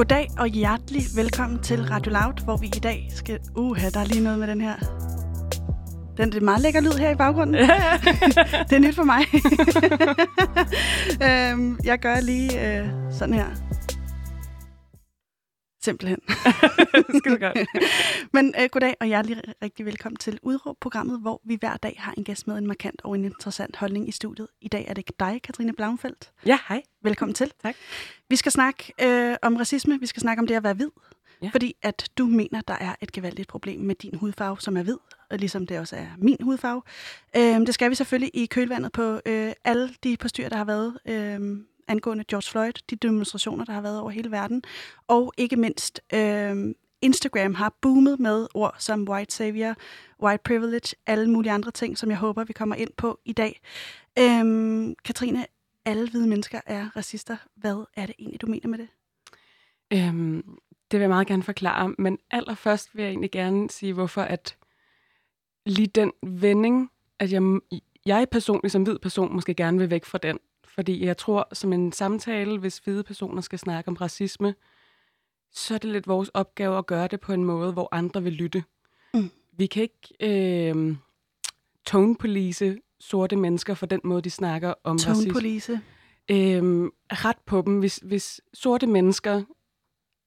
Goddag og hjertelig velkommen til Radio Loud, hvor vi i dag skal... Uha, der er lige noget med den her. Den, det er meget lækker lyd her i baggrunden. det er nyt for mig. øhm, jeg gør lige øh, sådan her. Simpelthen. Skal du gøre. Men øh, goddag og hjertelig rigtig velkommen til Udråb-programmet, hvor vi hver dag har en gæst med en markant og en interessant holdning i studiet. I dag er det dig, Katrine Blauenfeldt. Ja, hej. Velkommen til. Tak. Vi skal snakke øh, om racisme. Vi skal snakke om det at være hvid. Ja. Fordi at du mener, der er et gevaldigt problem med din hudfarve, som er hvid, og ligesom det også er min hudfarve. Øh, det skal vi selvfølgelig i kølvandet på øh, alle de postyr, der har været øh, angående George Floyd, de demonstrationer, der har været over hele verden, og ikke mindst øh, Instagram har boomet med ord som white savior, white privilege, alle mulige andre ting, som jeg håber, vi kommer ind på i dag. Øh, Katrine, alle hvide mennesker er racister. Hvad er det egentlig, du mener med det? Øhm, det vil jeg meget gerne forklare, men allerførst vil jeg egentlig gerne sige, hvorfor at lige den vending, at jeg, jeg personligt som hvid person måske gerne vil væk fra den. Fordi jeg tror, som en samtale, hvis hvide personer skal snakke om racisme, så er det lidt vores opgave at gøre det på en måde, hvor andre vil lytte. Mm. Vi kan ikke øh, tonepolice sorte mennesker for den måde, de snakker om Tone racisme. police. Øhm, ret på dem. Hvis, hvis sorte mennesker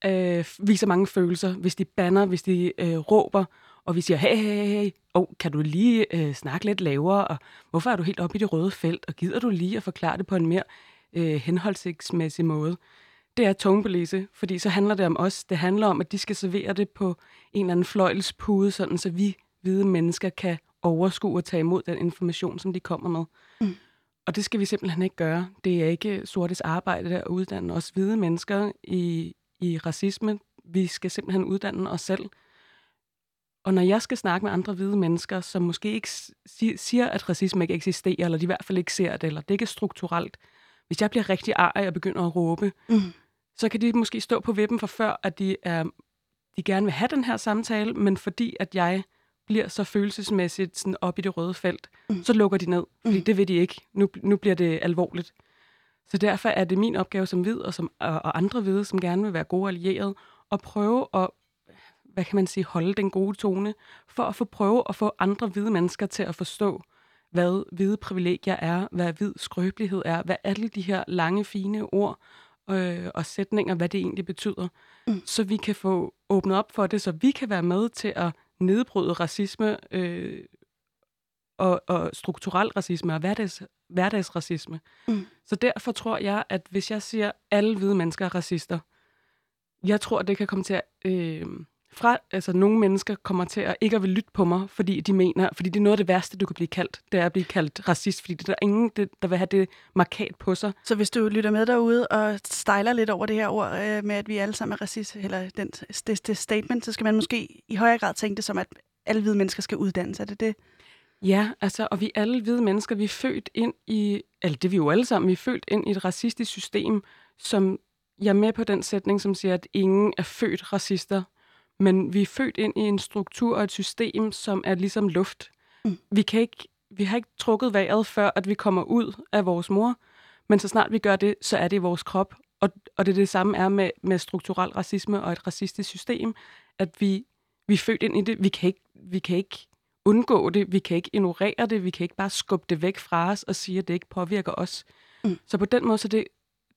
øh, viser mange følelser, hvis de banner, hvis de øh, råber, og vi siger, hey, hey, hey, oh, kan du lige øh, snakke lidt lavere, og hvorfor er du helt oppe i det røde felt, og gider du lige at forklare det på en mere øh, henholdsmæssig måde? Det er tonepolice, fordi så handler det om os. Det handler om, at de skal servere det på en eller anden fløjlspude, sådan så vi hvide mennesker kan overskue og tage imod den information, som de kommer med. Mm. Og det skal vi simpelthen ikke gøre. Det er ikke sortes arbejde at uddanne os hvide mennesker i, i racisme. Vi skal simpelthen uddanne os selv. Og når jeg skal snakke med andre hvide mennesker, som måske ikke si- siger, at racisme ikke eksisterer, eller de i hvert fald ikke ser det, eller det ikke er strukturelt, hvis jeg bliver rigtig arg og begynder at råbe, Mm. så kan de måske stå på vippen for før, at de, er, de gerne vil have den her samtale, men fordi at jeg bliver så følelsesmæssigt sådan op i det røde felt, Mm. så lukker de ned, fordi Mm. det vil de ikke. Nu, nu bliver det alvorligt. Så derfor er det min opgave som hvid, og, som, og andre hvide, som gerne vil være gode allierede, at prøve at hvad kan man sige, holde den gode tone, for at få prøve at få andre hvide mennesker til at forstå, hvad hvide privilegier er, hvad hvid skrøbelighed er, hvad alle de her lange, fine ord øh, og sætninger, hvad det egentlig betyder. Mm. Så vi kan få åbnet op for det, så vi kan være med til at nedbryde racisme øh, og, og strukturel racisme og hverdags, hverdagsracisme. Mm. Så derfor tror jeg, at hvis jeg siger, at alle hvide mennesker er racister, jeg tror, at det kan komme til at... Øh, fra, altså nogle mennesker kommer til at ikke at vil lytte på mig, fordi de mener, fordi det er noget af det værste, du kan blive kaldt, det er at blive kaldt racist, fordi det er der ingen, det, der vil have det markat på sig. Så hvis du lytter med derude og stejler lidt over det her ord øh, med, at vi alle sammen er racist, eller den, det, det statement, så skal man måske i højere grad tænke det som, at alle hvide mennesker skal uddannes. Er det det? Ja, altså, og vi alle hvide mennesker, vi er født ind i, eller det er vi jo alle sammen, vi er født ind i et racistisk system, som jeg er med på den sætning, som siger, at ingen er født racister, men vi er født ind i en struktur og et system, som er ligesom luft. Mm. Vi, kan ikke, vi har ikke trukket vejret, før at vi kommer ud af vores mor, men så snart vi gør det, så er det i vores krop. Og, og det er det samme er med, med strukturel racisme og et racistisk system, at vi, vi er født ind i det. Vi kan, ikke, vi kan ikke undgå det, vi kan ikke ignorere det, vi kan ikke bare skubbe det væk fra os og sige, at det ikke påvirker os. Mm. Så på den måde, så det,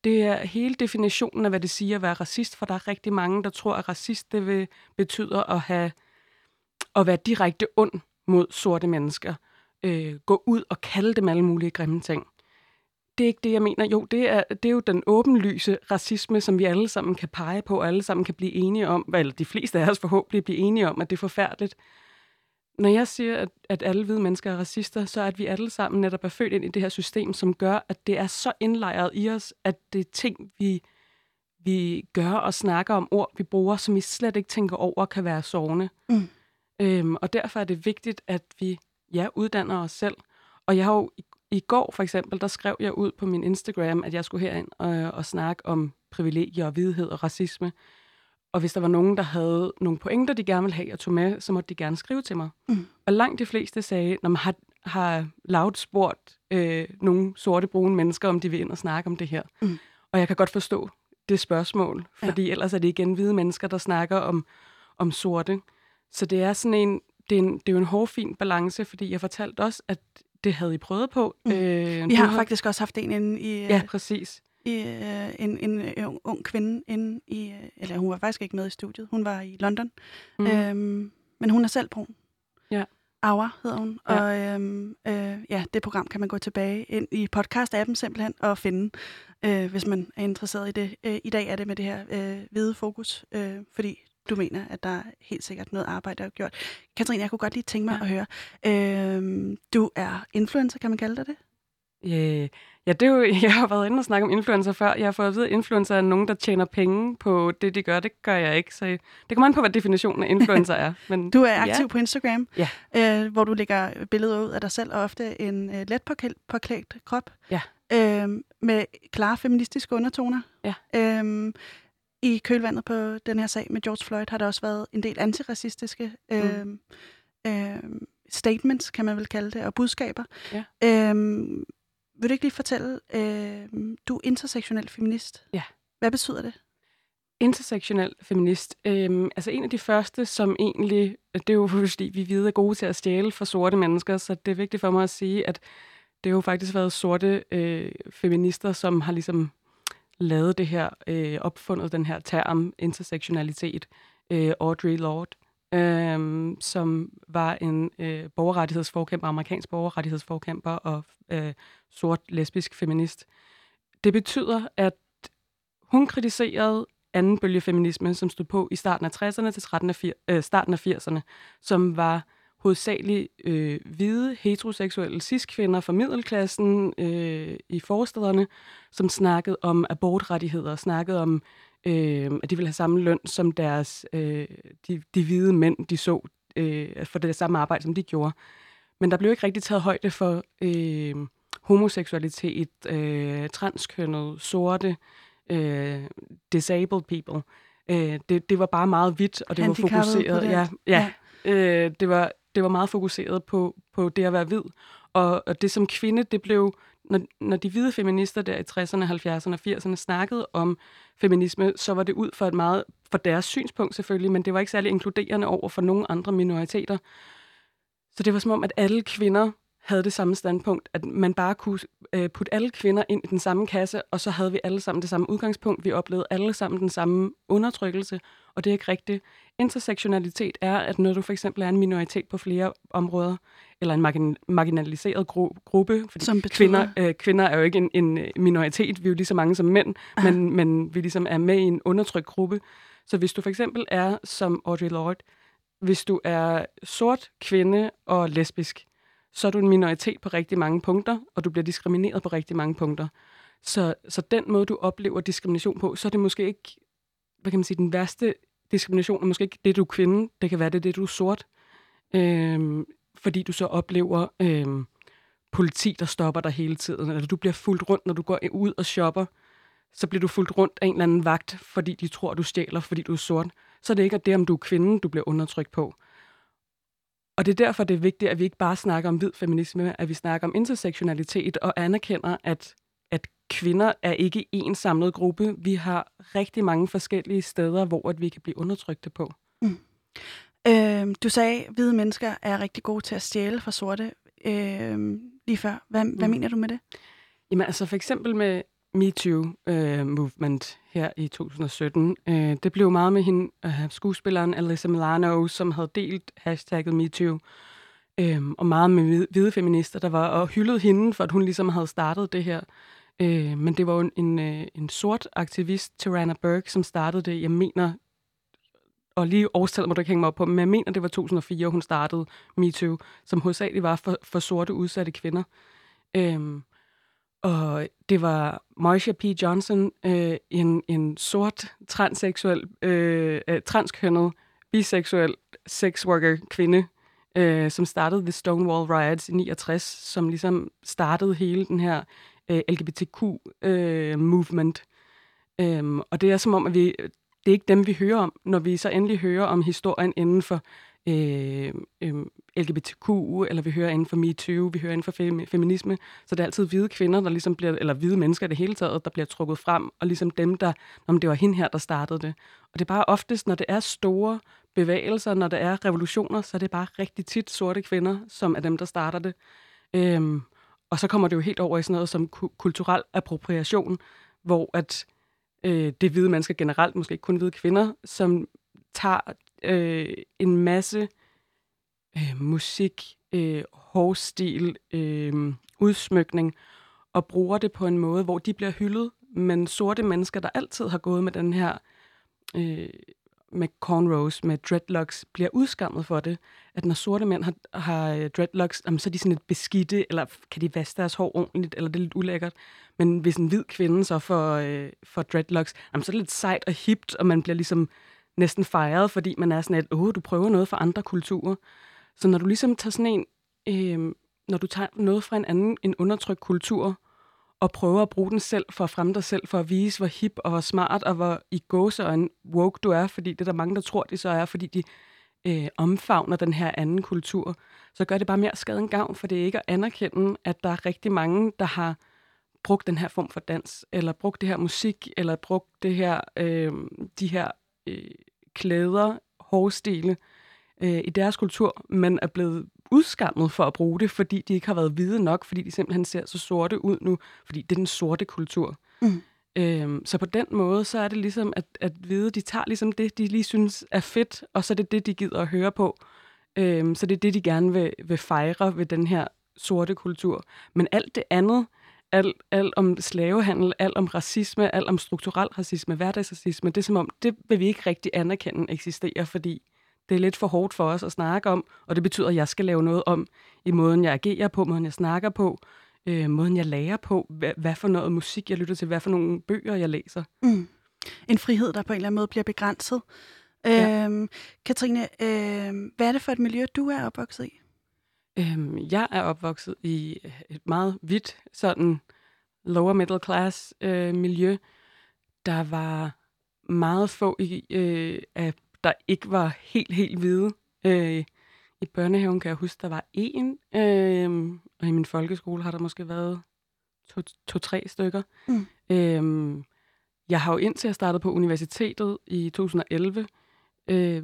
det er hele definitionen af, hvad det siger at være racist, for der er rigtig mange, der tror, at racist det vil, betyder at, have, at være direkte ond mod sorte mennesker. Øh, gå ud og kalde dem alle mulige grimme ting. Det er ikke det, jeg mener. Jo, det er, det er jo den åbenlyse racisme, som vi alle sammen kan pege på, og alle sammen kan blive enige om, eller de fleste af os forhåbentlig blive enige om, at det er forfærdeligt. Når jeg siger, at, at alle hvide mennesker er racister, så er, at vi alle sammen netop er født ind i det her system, som gør, at det er så indlejret i os, at det er ting, vi, vi gør og snakker om ord, vi bruger, som vi slet ikke tænker over, kan være sovende. Mm. Øhm, og derfor er det vigtigt, at vi ja, uddanner os selv. Og jeg har jo i, i går for eksempel, der skrev jeg ud på min Instagram, at jeg skulle herind og, og snakke om privilegier og hvidhed og racisme. Og hvis der var nogen, der havde nogle pointer, de gerne ville have, jeg tog med, så måtte de gerne skrive til mig. Mm. Og langt de fleste sagde, når man har, har loud spurgt øh, nogle sorte brune mennesker, om de vil ind og snakke om det her. Mm. Og jeg kan godt forstå det spørgsmål, fordi ja. ellers er det igen hvide mennesker, der snakker om, om sorte. Så det er sådan en, det er, en, det er jo en hårfin balance, fordi jeg fortalte også, at det havde I prøvet på. Mm. Øh, Vi har, har faktisk også haft en inde i... Ja, præcis. I, uh, en, en, en ung kvinde inde i... Eller hun var faktisk ikke med i studiet. Hun var i London. Mm. Øhm, men hun er selv brun. Ja. Aura hedder hun. Ja. Og øhm, øh, ja, det program kan man gå tilbage ind i podcast-appen simpelthen og finde, øh, hvis man er interesseret i det. Øh, I dag er det med det her øh, hvide fokus, øh, fordi du mener, at der er helt sikkert noget arbejde, der er gjort. Katrine, jeg kunne godt lige tænke mig ja. at høre. Øh, du er influencer, kan man kalde dig det? Yeah. Ja, det er jo, jeg har været inde og snakke om influencer før. Jeg har fået at vide, at influencer er nogen, der tjener penge på det, de gør. Det gør jeg ikke. Så det kommer an på, hvad definitionen af influencer er. Men, du er aktiv ja. på Instagram, ja. øh, hvor du lægger billeder ud af dig selv, og ofte en øh, let påklædt krop. Ja. Øh, med klare feministiske undertoner. Ja. Øh, i kølvandet på den her sag med George Floyd har der også været en del antiracistiske øh, mm. øh, statements, kan man vel kalde det, og budskaber. Ja. Øh, vil du ikke lige fortælle, øh, du er intersektionel feminist. Ja. Hvad betyder det? Intersektionel feminist. Øhm, altså en af de første, som egentlig, det er jo fordi vi hvide er gode til at stjæle for sorte mennesker, så det er vigtigt for mig at sige, at det har jo faktisk været sorte øh, feminister, som har ligesom lavet det her, øh, opfundet den her term intersektionalitet. Øh, Audre Lorde, øh, som var en øh, borgerrettighedsforkæmper, amerikansk borgerrettighedsforkæmper og øh, sort lesbisk feminist. Det betyder, at hun kritiserede anden bølge feminisme, som stod på i starten af 60'erne til af øh, starten af 80'erne, som var hovedsageligt øh, hvide, heteroseksuelle cis-kvinder fra middelklassen øh, i forstederne, som snakkede om abortrettigheder, snakkede om, øh, at de ville have samme løn som deres, øh, de, de hvide mænd, de så øh, for det samme arbejde, som de gjorde. Men der blev ikke rigtig taget højde for øh, homoseksualitet, øh, transkønnet, sorte, øh, disabled people. Øh, det, det var bare meget vidt, og det var fokuseret. Det. Ja, ja, ja. Øh, det var det var meget fokuseret på, på det at være hvid. Og, og det som kvinde, det blev, når, når de hvide feminister der i 60'erne, 70'erne og 80'erne snakkede om feminisme, så var det ud for et meget, for deres synspunkt selvfølgelig, men det var ikke særlig inkluderende over for nogen andre minoriteter. Så det var som om, at alle kvinder havde det samme standpunkt, at man bare kunne øh, putte alle kvinder ind i den samme kasse, og så havde vi alle sammen det samme udgangspunkt. Vi oplevede alle sammen den samme undertrykkelse, og det er ikke rigtigt. Intersektionalitet er, at når du for eksempel er en minoritet på flere områder, eller en margin- marginaliseret gru- gruppe, fordi Som kvinder, øh, kvinder er jo ikke en, en minoritet, vi er jo lige så mange som mænd, men, men vi ligesom er med i en undertrykt gruppe. Så hvis du for eksempel er som Audre Lorde, hvis du er sort, kvinde og lesbisk, så er du en minoritet på rigtig mange punkter, og du bliver diskrimineret på rigtig mange punkter. Så, så den måde, du oplever diskrimination på, så er det måske ikke, hvad kan man sige, den værste diskrimination er måske ikke det, du er kvinde. Det kan være det, det du er sort. Øhm, fordi du så oplever øhm, politi, der stopper dig hele tiden, eller du bliver fuldt rundt, når du går ud og shopper, så bliver du fuldt rundt af en eller anden vagt, fordi de tror, du stjæler, fordi du er sort. Så er det ikke det, om du er kvinde, du bliver undertrykt på. Og det er derfor, det er vigtigt, at vi ikke bare snakker om hvid feminisme, at vi snakker om intersektionalitet og anerkender, at, at kvinder er ikke en samlet gruppe. Vi har rigtig mange forskellige steder, hvor at vi kan blive undertrykte på. Mm. Øh, du sagde, at hvide mennesker er rigtig gode til at stjæle fra sorte øh, lige før. Hvad, mm. hvad mener du med det? Jamen altså for eksempel med MeToo-movement øh, her i 2017. Øh, det blev meget med hende, øh, skuespilleren Alyssa Milano, som havde delt hashtagget MeToo. øh, og meget med hvide feminister, der var og hyldede hende, for at hun ligesom havde startet det her. Øh, men det var jo en, en, øh, en sort aktivist, Tarana Burke, som startede det. Jeg mener, og lige årstallet må du ikke hænge mig op på, men jeg mener, det var 2004, hun startede MeToo, som hovedsageligt var for, for sorte udsatte kvinder. Øh, og det var Marsha P. Johnson, øh, en, en sort transseksuel, øh, øh, transkønnet, biseksuel sexworker kvinde, øh, som startede The Stonewall Riots i 69, som ligesom startede hele den her øh, LGBTQ-movement. Øh, øhm, og det er som om, at vi, det er ikke dem, vi hører om, når vi så endelig hører om historien inden for øh, øh, LGBTQ, eller vi hører inden for MeToo, vi hører inden for fem, feminisme. Så det er altid hvide kvinder, der ligesom bliver, eller hvide mennesker i det hele taget, der bliver trukket frem, og ligesom dem, der, om det var hende her, der startede det. Og det er bare oftest, når det er store bevægelser, når det er revolutioner, så er det bare rigtig tit sorte kvinder, som er dem, der starter det. Øhm, og så kommer det jo helt over i sådan noget som kulturel appropriation, hvor at øh, det er hvide mennesker generelt, måske ikke kun hvide kvinder, som tager øh, en masse øh, musik, øh, hårstil, øh, udsmykning, og bruger det på en måde, hvor de bliver hyldet, men sorte mennesker, der altid har gået med den her øh, med cornrows, med dreadlocks, bliver udskammet for det. At når sorte mænd har, har øh, dreadlocks, jamen, så er de sådan lidt beskidte, eller kan de vaske deres hår ordentligt, eller det er lidt ulækkert. Men hvis en hvid kvinde så får, øh, får dreadlocks, jamen, så er det lidt sejt og hipt, og man bliver ligesom næsten fejret, fordi man er sådan, at åh, du prøver noget fra andre kulturer. Så når du ligesom tager sådan en, øh, når du tager noget fra en anden, en undertrykt kultur, og prøver at bruge den selv for at fremme dig selv, for at vise, hvor hip og hvor smart og hvor i gåse og en woke du er, fordi det er der mange, der tror, det så er, fordi de øh, omfavner den her anden kultur. Så gør det bare mere skade end gavn, for det er ikke at anerkende, at der er rigtig mange, der har brugt den her form for dans, eller brugt det her musik, eller brugt det her, øh, de her øh, klæder, hårstile øh, i deres kultur, men er blevet udskammet for at bruge det, fordi de ikke har været hvide nok, fordi de simpelthen ser så sorte ud nu, fordi det er den sorte kultur. Mm. Øhm, så på den måde, så er det ligesom, at, at hvide, de tager ligesom det, de lige synes er fedt, og så er det det, de gider at høre på. Øhm, så det er det, de gerne vil, vil fejre ved den her sorte kultur. Men alt det andet, alt, alt om slavehandel, alt om racisme, alt om strukturel racisme, hverdagsracisme, det er som om, det vil vi ikke rigtig anerkende eksisterer, fordi det er lidt for hårdt for os at snakke om, og det betyder, at jeg skal lave noget om i måden, jeg agerer på, måden, jeg snakker på, øh, måden, jeg lærer på, hvad, hvad for noget musik, jeg lytter til, hvad for nogle bøger, jeg læser. Mm. En frihed, der på en eller anden måde bliver begrænset. Ja. Øhm, Katrine, øh, hvad er det for et miljø, du er opvokset i? Øhm, jeg er opvokset i et meget hvidt, sådan lower middle class øh, miljø. Der var meget få i, øh, af der ikke var helt, helt hvide. Øh, I børnehaven kan jeg huske, der var en, øh, og i min folkeskole har der måske været to-tre to, stykker. Mm. Øh, jeg har jo indtil jeg startede på universitetet i 2011, øh,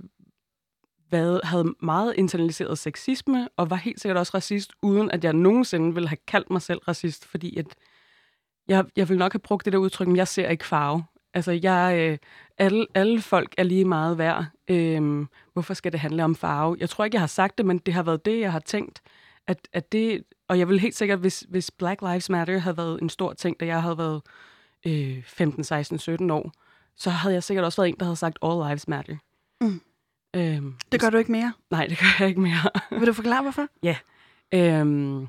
været, havde meget internaliseret sexisme, og var helt sikkert også racist, uden at jeg nogensinde ville have kaldt mig selv racist, fordi at jeg, jeg ville nok have brugt det der udtryk, men jeg ser ikke farve. Altså, jeg, øh, alle, alle folk er lige meget værd. Øhm, hvorfor skal det handle om farve? Jeg tror ikke, jeg har sagt det, men det har været det, jeg har tænkt. At, at det, og jeg vil helt sikkert, hvis, hvis Black Lives Matter havde været en stor ting, da jeg havde været øh, 15, 16, 17 år, så havde jeg sikkert også været en, der havde sagt All Lives Matter. Mm. Øhm, det gør du ikke mere? Nej, det gør jeg ikke mere. vil du forklare, hvorfor? Ja. Øhm,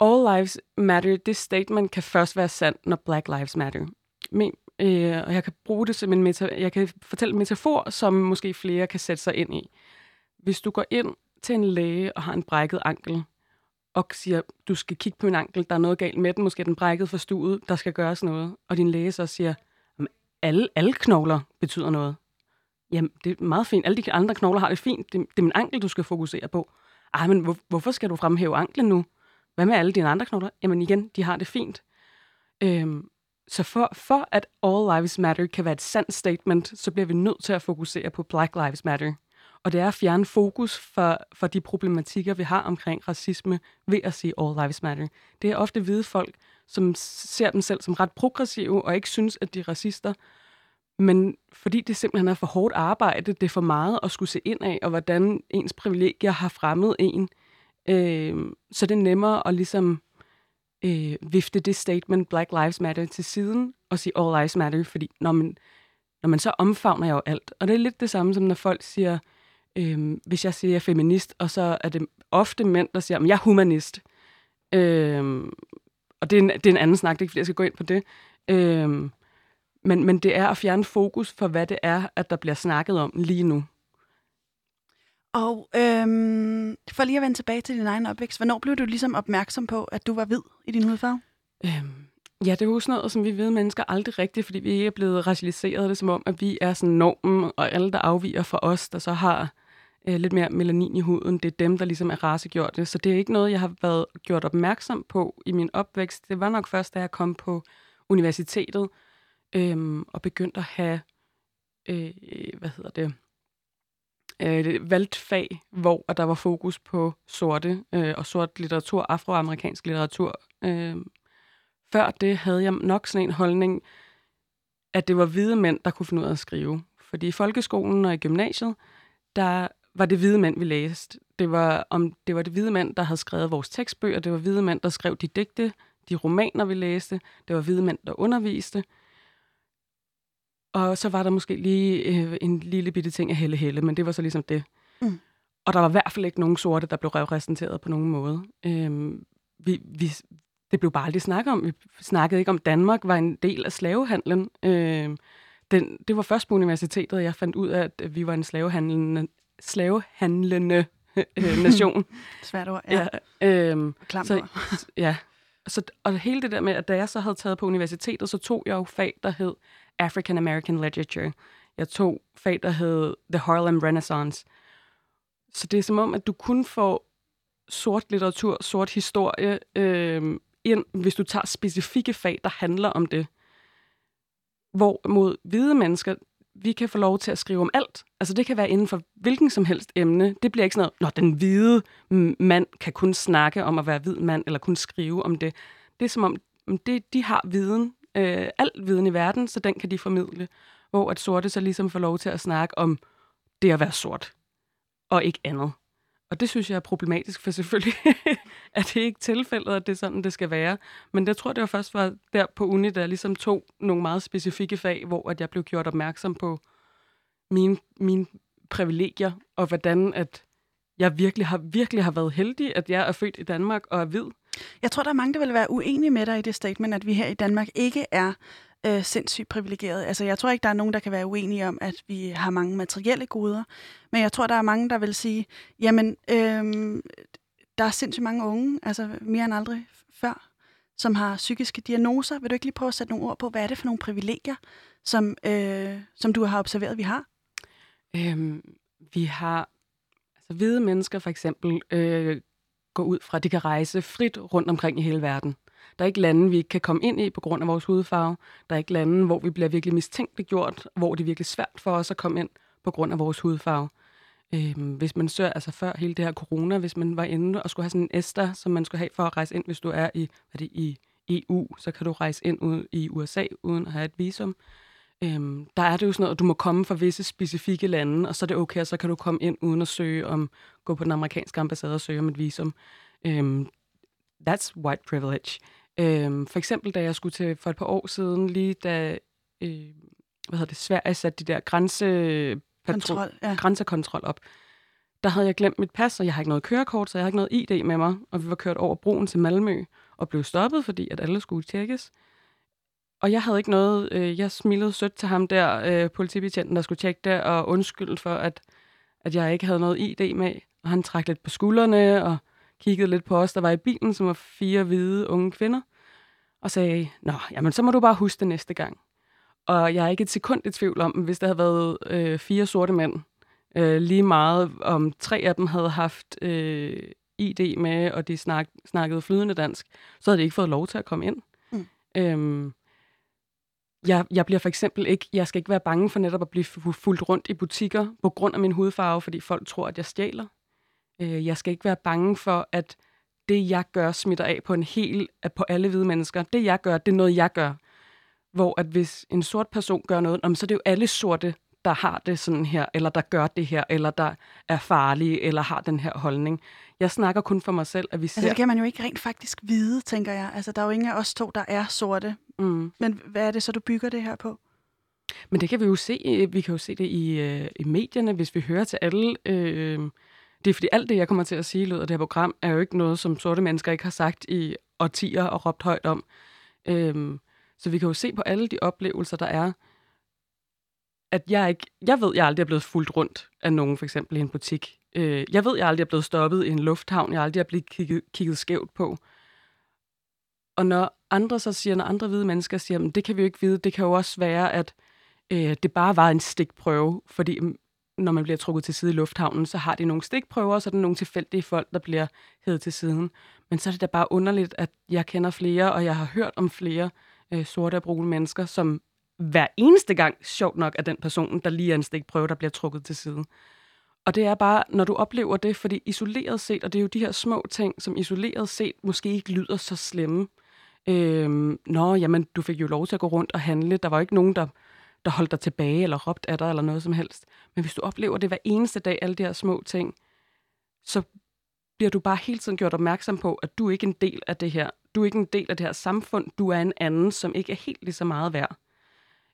All Lives Matter, det statement kan først være sandt, når Black Lives Matter men, øh, og jeg kan bruge det som en meta- jeg kan fortælle en metafor, som måske flere kan sætte sig ind i. Hvis du går ind til en læge og har en brækket ankel, og siger, du skal kigge på min ankel, der er noget galt med den, måske er den brækket for stuet, der skal gøres noget, og din læge så siger, alle, alle knogler betyder noget. Jamen, det er meget fint. Alle de andre knogler har det fint. Det, det er min ankel, du skal fokusere på. Ej, men hvor, hvorfor skal du fremhæve anklen nu? Hvad med alle dine andre knogler? Jamen igen, de har det fint. Øhm, så for, for at All Lives Matter kan være et sandt statement, så bliver vi nødt til at fokusere på Black Lives Matter. Og det er at fjerne fokus for, for de problematikker, vi har omkring racisme ved at sige All Lives Matter. Det er ofte hvide folk, som ser dem selv som ret progressive og ikke synes, at de er racister. Men fordi det simpelthen er for hårdt arbejde, det er for meget at skulle se ind af, og hvordan ens privilegier har fremmet en, øh, så det er nemmere at ligesom øh, vifte det statement Black Lives Matter til siden og sige All Lives Matter, fordi når man, når man så omfavner jeg jo alt. Og det er lidt det samme som når folk siger, øh, hvis jeg siger, jeg er feminist, og så er det ofte mænd, der siger, jeg er humanist. Øh, og det er, en, det er en anden snak, det er ikke fordi, jeg skal gå ind på det. Øh, men, men det er at fjerne fokus for, hvad det er, at der bliver snakket om lige nu. Og øhm, for lige at vende tilbage til din egen opvækst, hvornår blev du ligesom opmærksom på, at du var hvid i din hudfarve? Øhm, ja, det er jo sådan noget, som vi hvide mennesker aldrig rigtigt, fordi vi ikke er blevet racialiseret. Det er som om, at vi er sådan normen, og alle, der afviger fra os, der så har øh, lidt mere melanin i huden. Det er dem, der ligesom er rasegjort. Så det er ikke noget, jeg har været gjort opmærksom på i min opvækst. Det var nok først, da jeg kom på universitetet øhm, og begyndte at have, øh, hvad hedder det, øh, valgt fag, hvor der var fokus på sorte øh, og sort litteratur, afroamerikansk litteratur. Øh, før det havde jeg nok sådan en holdning, at det var hvide mænd, der kunne finde ud af at skrive. Fordi i folkeskolen og i gymnasiet, der var det hvide mænd, vi læste. Det var, om, det var det hvide mænd, der havde skrevet vores tekstbøger. Det var hvide mænd, der skrev de digte, de romaner, vi læste. Det var hvide mænd, der underviste. Og så var der måske lige øh, en lille bitte ting af Helle Helle, men det var så ligesom det. Mm. Og der var i hvert fald ikke nogen sorte, der blev repræsenteret på nogen måde. Øhm, vi, vi, det blev bare aldrig snakket om. Vi snakkede ikke om, Danmark var en del af slavehandlen. Øhm, den, det var først på universitetet, jeg fandt ud af, at vi var en slavehandlende, slavehandlende øh, nation. Svært ord, ja. ja øhm, Klamt så, Ja. Så, og hele det der med, at da jeg så havde taget på universitetet, så tog jeg jo fag, der hed African American Literature. Jeg tog fag, der hed The Harlem Renaissance. Så det er som om, at du kun får sort litteratur, sort historie øh, ind, hvis du tager specifikke fag, der handler om det. Hvor mod hvide mennesker, vi kan få lov til at skrive om alt. Altså det kan være inden for hvilken som helst emne. Det bliver ikke sådan noget, når den hvide mand kan kun snakke om at være hvid mand, eller kun skrive om det. Det er som om, det, de har viden, øh, alt viden i verden, så den kan de formidle. Hvor at sorte så ligesom får lov til at snakke om det at være sort, og ikke andet. Og det synes jeg er problematisk, for selvfølgelig er det ikke tilfældet, at det er sådan, det skal være. Men jeg tror, det var først var der på uni, der ligesom tog nogle meget specifikke fag, hvor at jeg blev gjort opmærksom på mine, mine privilegier, og hvordan at jeg virkelig har, virkelig har været heldig, at jeg er født i Danmark og er hvid. Jeg tror, der er mange, der vil være uenige med dig i det statement, at vi her i Danmark ikke er øh, sindssygt privilegeret. Altså, jeg tror ikke, der er nogen, der kan være uenige om, at vi har mange materielle goder. Men jeg tror, der er mange, der vil sige, jamen, øh, der er sindssygt mange unge, altså mere end aldrig før, som har psykiske diagnoser. Vil du ikke lige prøve at sætte nogle ord på, hvad er det for nogle privilegier, som, øh, som du har observeret, vi har? Øhm, vi har altså hvide mennesker for eksempel øh, går ud fra, de kan rejse frit rundt omkring i hele verden. Der er ikke lande, vi ikke kan komme ind i på grund af vores hudfarve. Der er ikke lande, hvor vi bliver virkelig mistænkeliggjort, hvor det er virkelig svært for os at komme ind på grund af vores hudfarve. Øhm, hvis man søger, altså før hele det her corona, hvis man var inde og skulle have sådan en ester, som man skulle have for at rejse ind, hvis du er i, hvad det, i EU, så kan du rejse ind ud i USA uden at have et visum. Øhm, der er det jo sådan noget, at du må komme fra visse specifikke lande, og så er det okay, og så kan du komme ind uden at søge om, gå på den amerikanske ambassade og søge om et visum. Øhm, that's white privilege. Øhm, for eksempel, da jeg skulle til for et par år siden, lige da øh, hvad hedder det, Sverige satte de der grænse Kontrol, ja. grænsekontrol op, der havde jeg glemt mit pas, og jeg har ikke noget kørekort, så jeg har ikke noget ID med mig, og vi var kørt over broen til Malmø og blev stoppet, fordi at alle skulle tjekkes. Og jeg havde ikke noget, øh, jeg smilede sødt til ham der, øh, politibetjenten, der skulle tjekke det, og undskyld for, at, at jeg ikke havde noget ID med. Og han trak lidt på skuldrene, og kiggede lidt på os, der var i bilen, som var fire hvide unge kvinder, og sagde, nå, jamen så må du bare huske det næste gang. Og jeg er ikke et sekund i tvivl om, hvis der havde været øh, fire sorte mænd, øh, lige meget om tre af dem havde haft øh, ID med, og de snak, snakkede flydende dansk, så havde de ikke fået lov til at komme ind. Mm. Øhm, jeg, jeg bliver for eksempel ikke, jeg skal ikke være bange for netop at blive fuldt rundt i butikker på grund af min hudfarve, fordi folk tror, at jeg stjæler. Øh, jeg skal ikke være bange for, at det, jeg gør, smitter af på en hel, på alle hvide mennesker. Det, jeg gør, det er noget, jeg gør. Hvor at hvis en sort person gør noget, så er det jo alle sorte, der har det sådan her, eller der gør det her, eller der er farlige, eller har den her holdning. Jeg snakker kun for mig selv, at vi ser... Altså, det kan man jo ikke rent faktisk vide, tænker jeg. Altså, der er jo ingen af os to, der er sorte. Mm. Men hvad er det så, du bygger det her på? Men det kan vi jo se. Vi kan jo se det i, øh, i medierne, hvis vi hører til alle... Øh, det er fordi alt det, jeg kommer til at sige i løbet af det her program, er jo ikke noget, som sorte mennesker ikke har sagt i årtier og råbt højt om. Øh, så vi kan jo se på alle de oplevelser, der er, at jeg ikke, jeg ved, jeg aldrig er blevet fuldt rundt af nogen, for eksempel i en butik. Øh, jeg ved, jeg aldrig er blevet stoppet i en lufthavn. Jeg aldrig er blevet kigget, kigget skævt på. Og når andre så siger, når andre hvide mennesker siger, men det kan vi jo ikke vide, det kan jo også være, at øh, det bare var en stikprøve, fordi mm, når man bliver trukket til side i lufthavnen, så har de nogle stikprøver, så er der nogle tilfældige folk, der bliver hævet til siden. Men så er det da bare underligt, at jeg kender flere, og jeg har hørt om flere øh, sorte og brune mennesker, som hver eneste gang, sjovt nok, af den person, der lige er en stikprøve, der bliver trukket til side. Og det er bare, når du oplever det, fordi isoleret set, og det er jo de her små ting, som isoleret set måske ikke lyder så slemme. Øhm, nå, jamen, du fik jo lov til at gå rundt og handle. Der var ikke nogen, der, der holdt dig tilbage eller råbte af dig eller noget som helst. Men hvis du oplever det hver eneste dag, alle de her små ting, så bliver du bare hele tiden gjort opmærksom på, at du ikke er en del af det her. Du er ikke en del af det her samfund. Du er en anden, som ikke er helt lige så meget værd.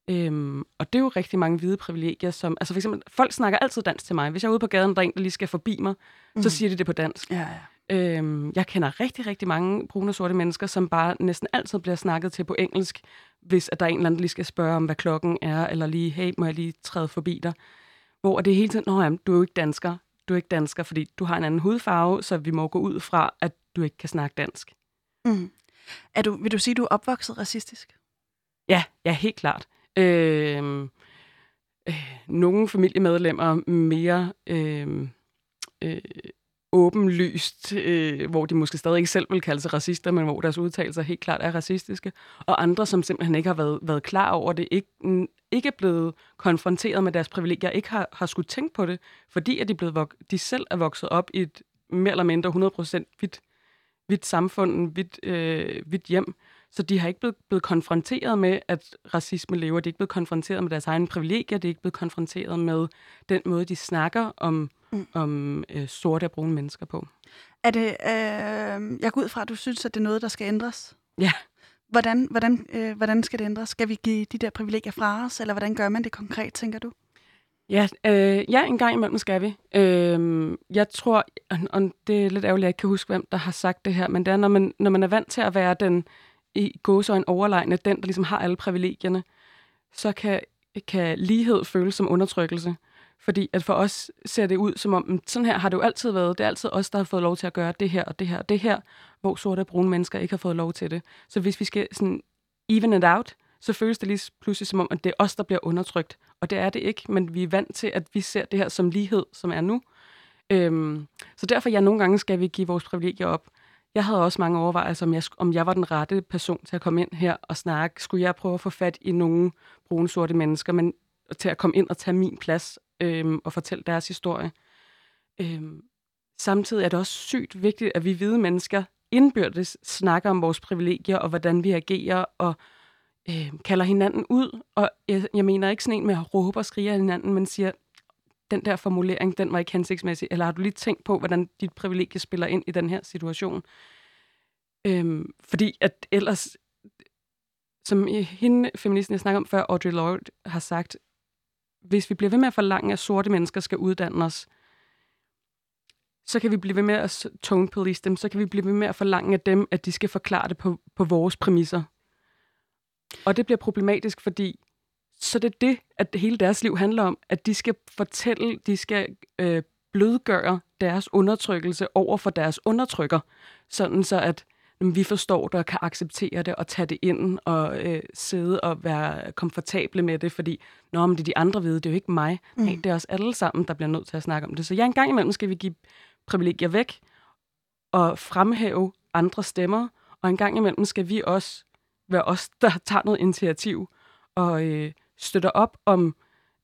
Øhm, og det er jo rigtig mange hvide privilegier, som... Altså for eksempel, folk snakker altid dansk til mig. Hvis jeg er ude på gaden, der er en, der lige skal forbi mig, mm. så siger de det på dansk. Ja, ja. Øhm, jeg kender rigtig, rigtig mange brune og sorte mennesker, som bare næsten altid bliver snakket til på engelsk, hvis at der er en eller anden, der lige skal spørge om, hvad klokken er, eller lige, hey, må jeg lige træde forbi dig? Hvor det hele tiden, nå jamen, du er jo ikke dansker. Du er ikke dansker, fordi du har en anden hudfarve, så vi må gå ud fra, at du ikke kan snakke dansk. Mm. Er du, vil du sige, at du er opvokset racistisk? Ja, ja, helt klart. Øh, øh, nogle familiemedlemmer mere øh, øh, åbenlyst, øh, hvor de måske stadig ikke selv vil kalde sig racister, men hvor deres udtalelser helt klart er racistiske, og andre, som simpelthen ikke har været, været klar over det, ikke, ikke er blevet konfronteret med deres privilegier, ikke har, har skulle tænke på det, fordi at de, blevet, de selv er vokset op i et mere eller mindre 100% hvidt, hvidt samfund, hvidt, øh, hvidt hjem, så de har ikke blevet, blevet konfronteret med, at racisme lever. De er ikke blevet konfronteret med deres egne privilegier. De er ikke blevet konfronteret med den måde, de snakker om, mm. om øh, sorte og brune mennesker på. Er det, øh, jeg går ud fra, at du synes, at det er noget, der skal ændres? Ja. Hvordan, hvordan, øh, hvordan skal det ændres? Skal vi give de der privilegier fra os, eller hvordan gør man det konkret, tænker du? Ja, øh, ja, en gang imellem skal vi. Øh, jeg tror, og det er lidt ærgerligt, at jeg ikke kan huske, hvem der har sagt det her, men det er, når man, når man er vant til at være den i en overlegne, den, der ligesom har alle privilegierne, så kan, kan lighed føles som undertrykkelse. Fordi at for os ser det ud som om, sådan her har det jo altid været. Det er altid os, der har fået lov til at gøre det her og det her og det her, hvor sorte og brune mennesker ikke har fået lov til det. Så hvis vi skal sådan even it out, så føles det lige pludselig som om, at det er os, der bliver undertrykt. Og det er det ikke, men vi er vant til, at vi ser det her som lighed, som er nu. Øhm, så derfor, ja, nogle gange skal vi give vores privilegier op. Jeg havde også mange overvejelser, om jeg, om jeg var den rette person til at komme ind her og snakke. Skulle jeg prøve at få fat i nogle brune sorte mennesker, men til at komme ind og tage min plads øhm, og fortælle deres historie. Øhm, samtidig er det også sygt vigtigt, at vi hvide mennesker indbyrdes snakker om vores privilegier og hvordan vi agerer og øh, kalder hinanden ud. Og jeg, jeg mener ikke sådan en med at råbe og skrige af hinanden, men siger, den der formulering, den var ikke hensigtsmæssig, eller har du lige tænkt på, hvordan dit privilegie spiller ind i den her situation? Øhm, fordi at ellers, som hende, feministen, jeg snakker om før, Audre Lorde, har sagt, hvis vi bliver ved med at forlange, at sorte mennesker skal uddanne os, så kan vi blive ved med at tone police dem, så kan vi blive ved med at forlange af dem, at de skal forklare det på, på vores præmisser. Og det bliver problematisk, fordi så det er det, at hele deres liv handler om, at de skal fortælle, de skal øh, blødgøre deres undertrykkelse over for deres undertrykker, sådan så at jamen, vi forstår det og kan acceptere det og tage det ind og øh, sidde og være komfortable med det, fordi Nå, men det er de andre ved, det er jo ikke mig. Mm. Nej, det er os alle sammen, der bliver nødt til at snakke om det. Så ja, en gang imellem skal vi give privilegier væk og fremhæve andre stemmer, og en gang imellem skal vi også være os, der tager noget initiativ og øh, støtter op om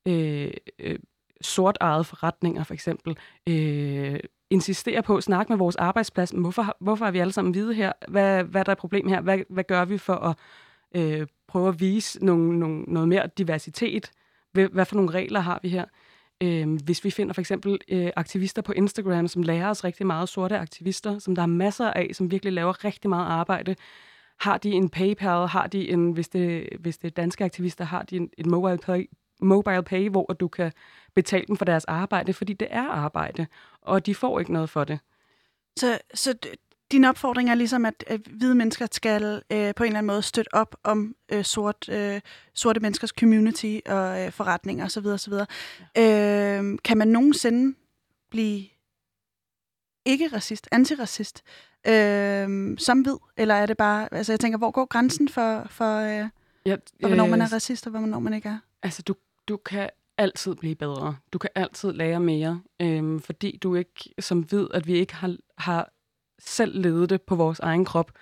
øh, øh, sort-ejede forretninger, for eksempel. Øh, insisterer på at snakke med vores arbejdsplads. Hvorfor, hvorfor er vi alle sammen hvide her? Hvad, hvad er der et problem her? Hvad, hvad gør vi for at øh, prøve at vise nogle, nogle, noget mere diversitet? Hvad, hvad for nogle regler har vi her? Øh, hvis vi finder for eksempel øh, aktivister på Instagram, som lærer os rigtig meget sorte aktivister, som der er masser af, som virkelig laver rigtig meget arbejde, har de en PayPal, har de en, hvis det, hvis det er danske aktivister, har de en, en mobile, pay, mobile pay, hvor du kan betale dem for deres arbejde, fordi det er arbejde, og de får ikke noget for det. Så, så din opfordring er ligesom, at, at hvide mennesker skal øh, på en eller anden måde støtte op om øh, sort, øh, sorte menneskers community og øh, forretninger osv. osv. Ja. Øh, kan man nogensinde blive ikke racist, antiracist, øh, som hvid? Eller er det bare... Altså, jeg tænker, hvor går grænsen for, for, øh, ja, for hvornår man er øh, racist, og hvornår man ikke er? Altså, du, du kan altid blive bedre. Du kan altid lære mere, øhm, fordi du ikke, som ved, at vi ikke har, har selv levet det på vores egen krop,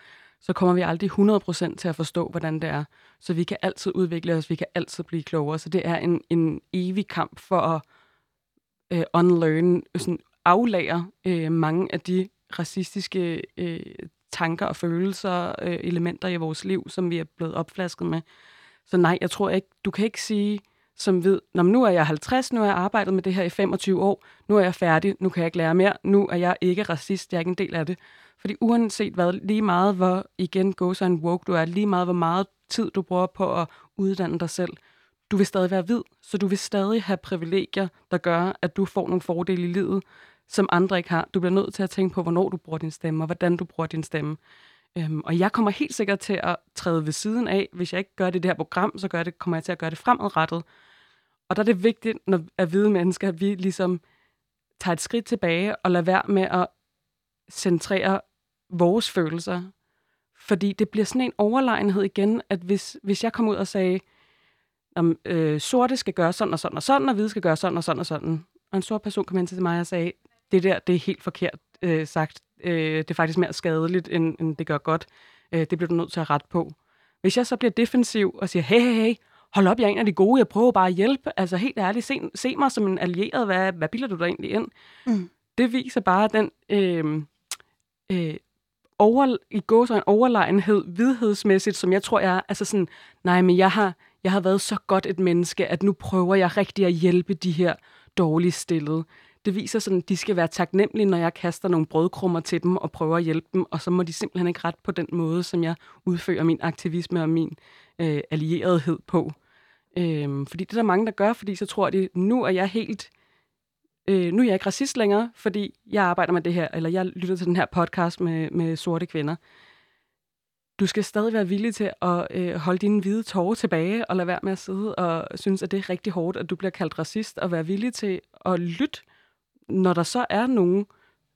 så kommer vi aldrig 100% til at forstå, hvordan det er. Så vi kan altid udvikle os, vi kan altid blive klogere. Så det er en, en evig kamp for at øh, unlearn, sådan aflære øh, mange af de racistiske øh, tanker og følelser, øh, elementer i vores liv, som vi er blevet opflasket med. Så nej, jeg tror ikke, du kan ikke sige, som ved, Nå, nu er jeg 50, nu har jeg arbejdet med det her i 25 år, nu er jeg færdig, nu kan jeg ikke lære mere, nu er jeg ikke racist, jeg er ikke en del af det. Fordi uanset hvad, lige meget hvor, igen, go så en woke du er, lige meget hvor meget tid du bruger på at uddanne dig selv, du vil stadig være hvid, så du vil stadig have privilegier, der gør, at du får nogle fordele i livet, som andre ikke har. Du bliver nødt til at tænke på, hvornår du bruger din stemme, og hvordan du bruger din stemme. Øhm, og jeg kommer helt sikkert til at træde ved siden af. Hvis jeg ikke gør det i det her program, så gør det, kommer jeg til at gøre det fremadrettet. Og der er det vigtigt, når at hvide mennesker, at vi ligesom tager et skridt tilbage og lader være med at centrere vores følelser. Fordi det bliver sådan en overlegenhed igen, at hvis, hvis jeg kommer ud og sagde, om øh, sorte skal gøre sådan og sådan og sådan, og hvide skal gøre sådan og sådan og sådan. Og en sort person kom hen til mig og sagde, det der, det er helt forkert øh, sagt. Øh, det er faktisk mere skadeligt, end, end det gør godt. Øh, det bliver du nødt til at rette på. Hvis jeg så bliver defensiv og siger, hey, hey, hey, hold op, jeg er en af de gode, jeg prøver bare at hjælpe. Altså helt ærligt, se, se mig som en allieret, hvad, hvad bilder du dig egentlig ind? Mm. Det viser bare den øh, øh, over, i går så en overlegenhed, vidhedsmæssigt, som jeg tror, jeg er, altså sådan, nej, men jeg har, jeg har været så godt et menneske, at nu prøver jeg rigtig at hjælpe de her dårligt stillede. Det viser sådan, at de skal være taknemmelige, når jeg kaster nogle brødkrummer til dem og prøver at hjælpe dem, og så må de simpelthen ikke ret på den måde, som jeg udfører min aktivisme og min øh, allierethed på. Øhm, fordi det er der mange, der gør, fordi så tror de, nu er jeg helt, øh, nu er jeg ikke racist længere, fordi jeg arbejder med det her, eller jeg lytter til den her podcast med, med sorte kvinder. Du skal stadig være villig til at øh, holde dine hvide tårer tilbage, og lade være med at sidde og synes, at det er rigtig hårdt, at du bliver kaldt racist, og være villig til at lytte, når der så er nogle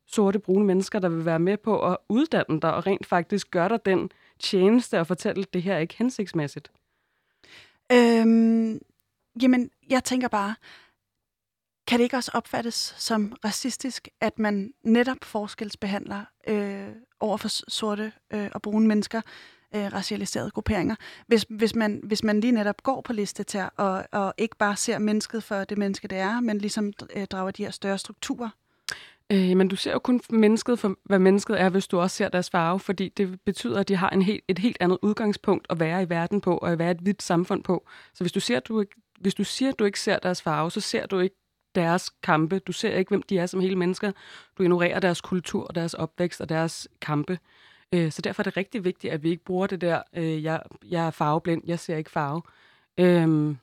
sorte, brune mennesker, der vil være med på at uddanne dig, og rent faktisk gøre dig den tjeneste og fortælle, at det her er ikke hensigtsmæssigt. Øhm, jamen, jeg tænker bare, kan det ikke også opfattes som racistisk, at man netop forskelsbehandler øh, over for sorte øh, og brune mennesker, øh, racialiserede grupperinger, hvis, hvis, man, hvis man lige netop går på listetær og, og ikke bare ser mennesket for det menneske, det er, men ligesom øh, drager de her større strukturer? Øh, men du ser jo kun mennesket for, hvad mennesket er, hvis du også ser deres farve, fordi det betyder, at de har en helt, et helt andet udgangspunkt at være i verden på, og at være et hvidt samfund på. Så hvis du, ser, du ikke, hvis du siger, at du ikke ser deres farve, så ser du ikke deres kampe. Du ser ikke, hvem de er som hele mennesker. Du ignorerer deres kultur, deres opvækst og deres kampe. Øh, så derfor er det rigtig vigtigt, at vi ikke bruger det der, øh, jeg, jeg er farveblind, jeg ser ikke farve. Øh,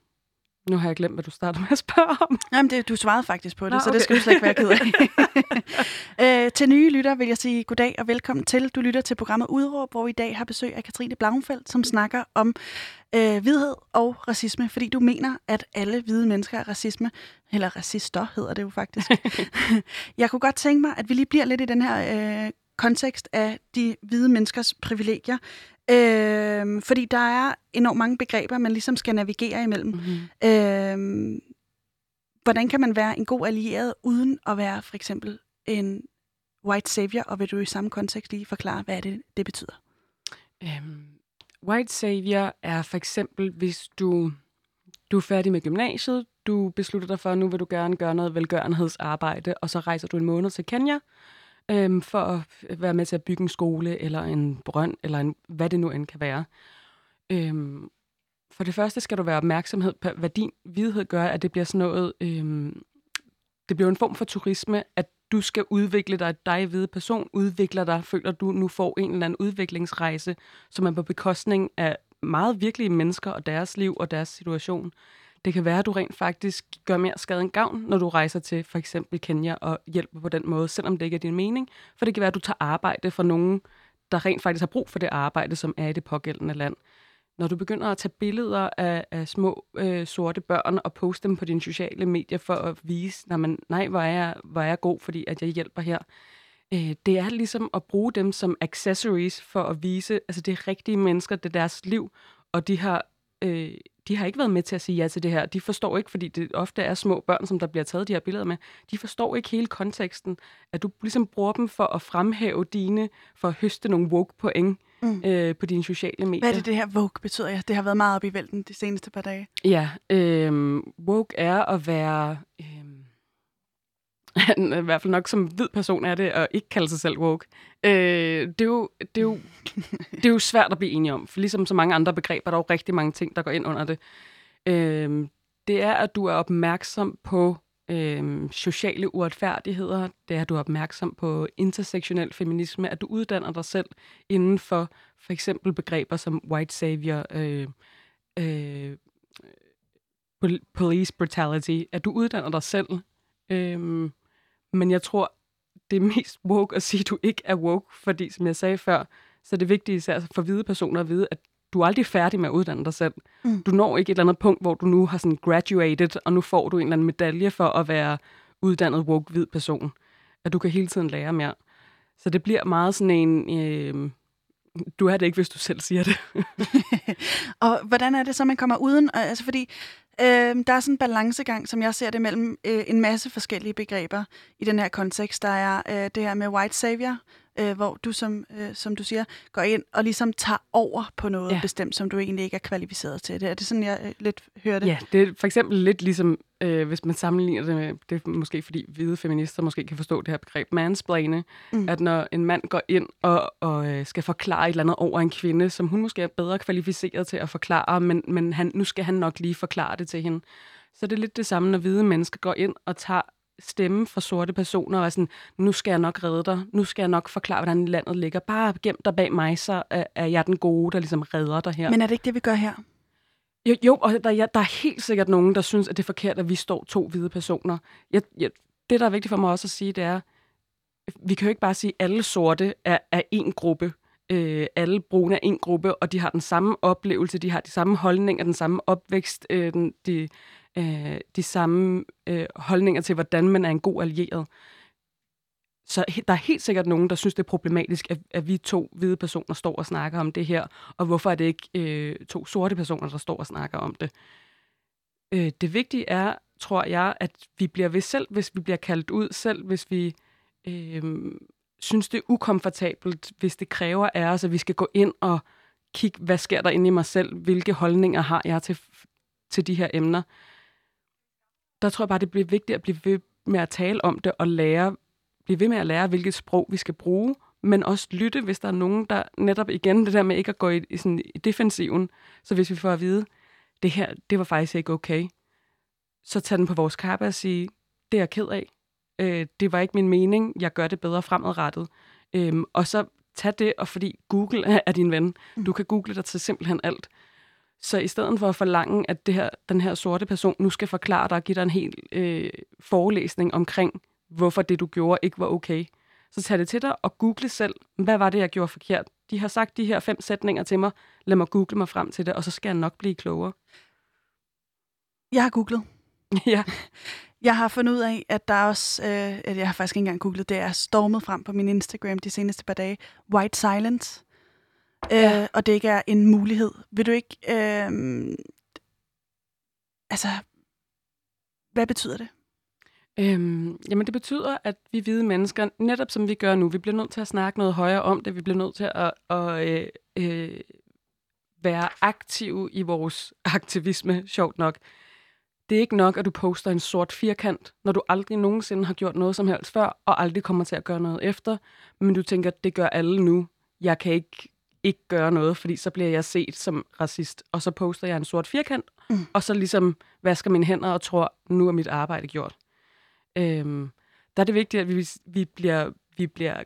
nu har jeg glemt, hvad du startede med at spørge om. Jamen, det, du svarede faktisk på det, Nå, okay. så det skal du slet ikke være ked af. øh, til nye lytter vil jeg sige goddag og velkommen til. Du lytter til programmet Udråb, hvor vi i dag har besøg af Katrine Blauenfeldt, som snakker om øh, hvidhed og racisme, fordi du mener, at alle hvide mennesker er racisme, eller racister hedder det jo faktisk. jeg kunne godt tænke mig, at vi lige bliver lidt i den her øh, kontekst af de hvide menneskers privilegier. Øh, fordi der er enormt mange begreber, man ligesom skal navigere imellem. Mm-hmm. Øh, hvordan kan man være en god allieret, uden at være for eksempel en white savior, og vil du i samme kontekst lige forklare, hvad det, det betyder? Um, white savior er for eksempel, hvis du, du er færdig med gymnasiet, du beslutter dig for, at nu vil du gerne gøre noget velgørenhedsarbejde, og så rejser du en måned til Kenya, øhm, for at øh, være med til at bygge en skole, eller en brønd, eller en, hvad det nu end kan være. Øhm, for det første skal du være opmærksomhed på, hvad din vidhed gør, at det bliver sådan noget, øhm, det bliver en form for turisme, at du skal udvikle dig, dig hvide person udvikler dig, føler du nu får en eller anden udviklingsrejse, som er på bekostning af meget virkelige mennesker og deres liv og deres situation. Det kan være, at du rent faktisk gør mere skade end gavn, når du rejser til for eksempel Kenya og hjælper på den måde, selvom det ikke er din mening. For det kan være, at du tager arbejde fra nogen, der rent faktisk har brug for det arbejde, som er i det pågældende land. Når du begynder at tage billeder af, af små øh, sorte børn og poste dem på dine sociale medier for at vise, når man, nej, hvor er, jeg, hvor er jeg god, fordi at jeg hjælper her. Øh, det er ligesom at bruge dem som accessories for at vise, altså det er rigtige mennesker, det er deres liv, og de har øh, de har ikke været med til at sige ja til det her. De forstår ikke, fordi det ofte er små børn, som der bliver taget de her billeder med. De forstår ikke hele konteksten, at du ligesom bruger dem for at fremhæve dine, for at høste nogle woke point mm. øh, på dine sociale medier. Hvad er det, det her woke betyder? Ja, det har været meget op i vælten de seneste par dage. Ja, øh, woke er at være... Øh, han i hvert fald nok som hvid person er det, at ikke kalde sig selv woke. Øh, det, er jo, det, er jo, det er jo svært at blive enige om, for ligesom så mange andre begreber, der er jo rigtig mange ting, der går ind under det. Øh, det er, at du er opmærksom på øh, sociale uretfærdigheder, det er, at du er opmærksom på intersektionel feminisme, at du uddanner dig selv inden for for eksempel begreber som white savior, øh, øh, police brutality, at du uddanner dig selv øh, men jeg tror, det er mest woke at sige, at du ikke er woke, fordi som jeg sagde før, så er det vigtigt især for hvide personer at vide, at du er aldrig færdig med at uddanne dig selv. Mm. Du når ikke et eller andet punkt, hvor du nu har sådan graduated, og nu får du en eller anden medalje for at være uddannet woke hvid person. At du kan hele tiden lære mere. Så det bliver meget sådan en... Øh, du er det ikke, hvis du selv siger det. og hvordan er det så, man kommer uden? Altså fordi Øh, der er sådan en balancegang, som jeg ser det, mellem øh, en masse forskellige begreber i den her kontekst. Der er øh, det her med white savior, øh, hvor du, som, øh, som du siger, går ind og ligesom tager over på noget ja. bestemt, som du egentlig ikke er kvalificeret til. Det er det sådan, jeg øh, lidt hører det? Ja, det er for eksempel lidt ligesom, øh, hvis man sammenligner det med, det er måske fordi hvide feminister måske kan forstå det her begreb mansplane, mm. at når en mand går ind og, og øh, skal forklare et eller andet over en kvinde, som hun måske er bedre kvalificeret til at forklare, men, men han, nu skal han nok lige forklare det til hende. Så det er lidt det samme, når hvide mennesker går ind og tager stemme for sorte personer, og sådan, nu skal jeg nok redde dig, nu skal jeg nok forklare, hvordan landet ligger. Bare gem dig bag mig, så er jeg den gode, der ligesom redder dig her. Men er det ikke det, vi gør her? Jo, jo og der, ja, der er helt sikkert nogen, der synes, at det er forkert, at vi står to hvide personer. Jeg, jeg, det, der er vigtigt for mig også at sige, det er, vi kan jo ikke bare sige, at alle sorte er, er én gruppe. Øh, alle brune er én gruppe, og de har den samme oplevelse, de har de samme holdninger, den samme opvækst, øh, den, de, øh, de samme øh, holdninger til, hvordan man er en god allieret. Så der er helt sikkert nogen, der synes, det er problematisk, at, at vi to hvide personer står og snakker om det her, og hvorfor er det ikke øh, to sorte personer, der står og snakker om det. Øh, det vigtige er, tror jeg, at vi bliver ved selv, hvis vi bliver kaldt ud, selv hvis vi øh, synes, det er ukomfortabelt, hvis det kræver af os, at vi skal gå ind og kigge, hvad sker der inde i mig selv, hvilke holdninger har jeg til, til de her emner der tror jeg bare, det bliver vigtigt at blive ved med at tale om det og lære, blive ved med at lære, hvilket sprog vi skal bruge, men også lytte, hvis der er nogen, der netop igen det der med ikke at gå i, i, sådan, i defensiven. Så hvis vi får at vide, det her, det var faktisk ikke okay, så tag den på vores kappe og sige, det er jeg ked af. Øh, det var ikke min mening, jeg gør det bedre fremadrettet. Øhm, og så tag det, og fordi Google er din ven. Du kan google dig til simpelthen alt. Så i stedet for at forlange, at det her, den her sorte person nu skal forklare dig og give dig en hel øh, forelæsning omkring, hvorfor det, du gjorde, ikke var okay, så tag det til dig og google selv, hvad var det, jeg gjorde forkert. De har sagt de her fem sætninger til mig, lad mig google mig frem til det, og så skal jeg nok blive klogere. Jeg har googlet. ja. Jeg har fundet ud af, at der er også, øh, jeg har faktisk ikke engang googlet, det er stormet frem på min Instagram de seneste par dage, White Silence ja. øh, og det ikke er en mulighed. Vil du ikke... Øh, altså, hvad betyder det? Øhm, jamen det betyder, at vi hvide mennesker, netop som vi gør nu, vi bliver nødt til at snakke noget højere om det, vi bliver nødt til at, at øh, øh, være aktive i vores aktivisme, sjovt nok. Det er ikke nok, at du poster en sort firkant, når du aldrig nogensinde har gjort noget som helst før, og aldrig kommer til at gøre noget efter, men du tænker, at det gør alle nu. Jeg kan ikke ikke gøre noget, fordi så bliver jeg set som racist, og så poster jeg en sort firkant, mm. og så ligesom vasker mine hænder og tror, nu er mit arbejde gjort. Øhm, der er det vigtigt, at vi, vi, bliver, vi bliver,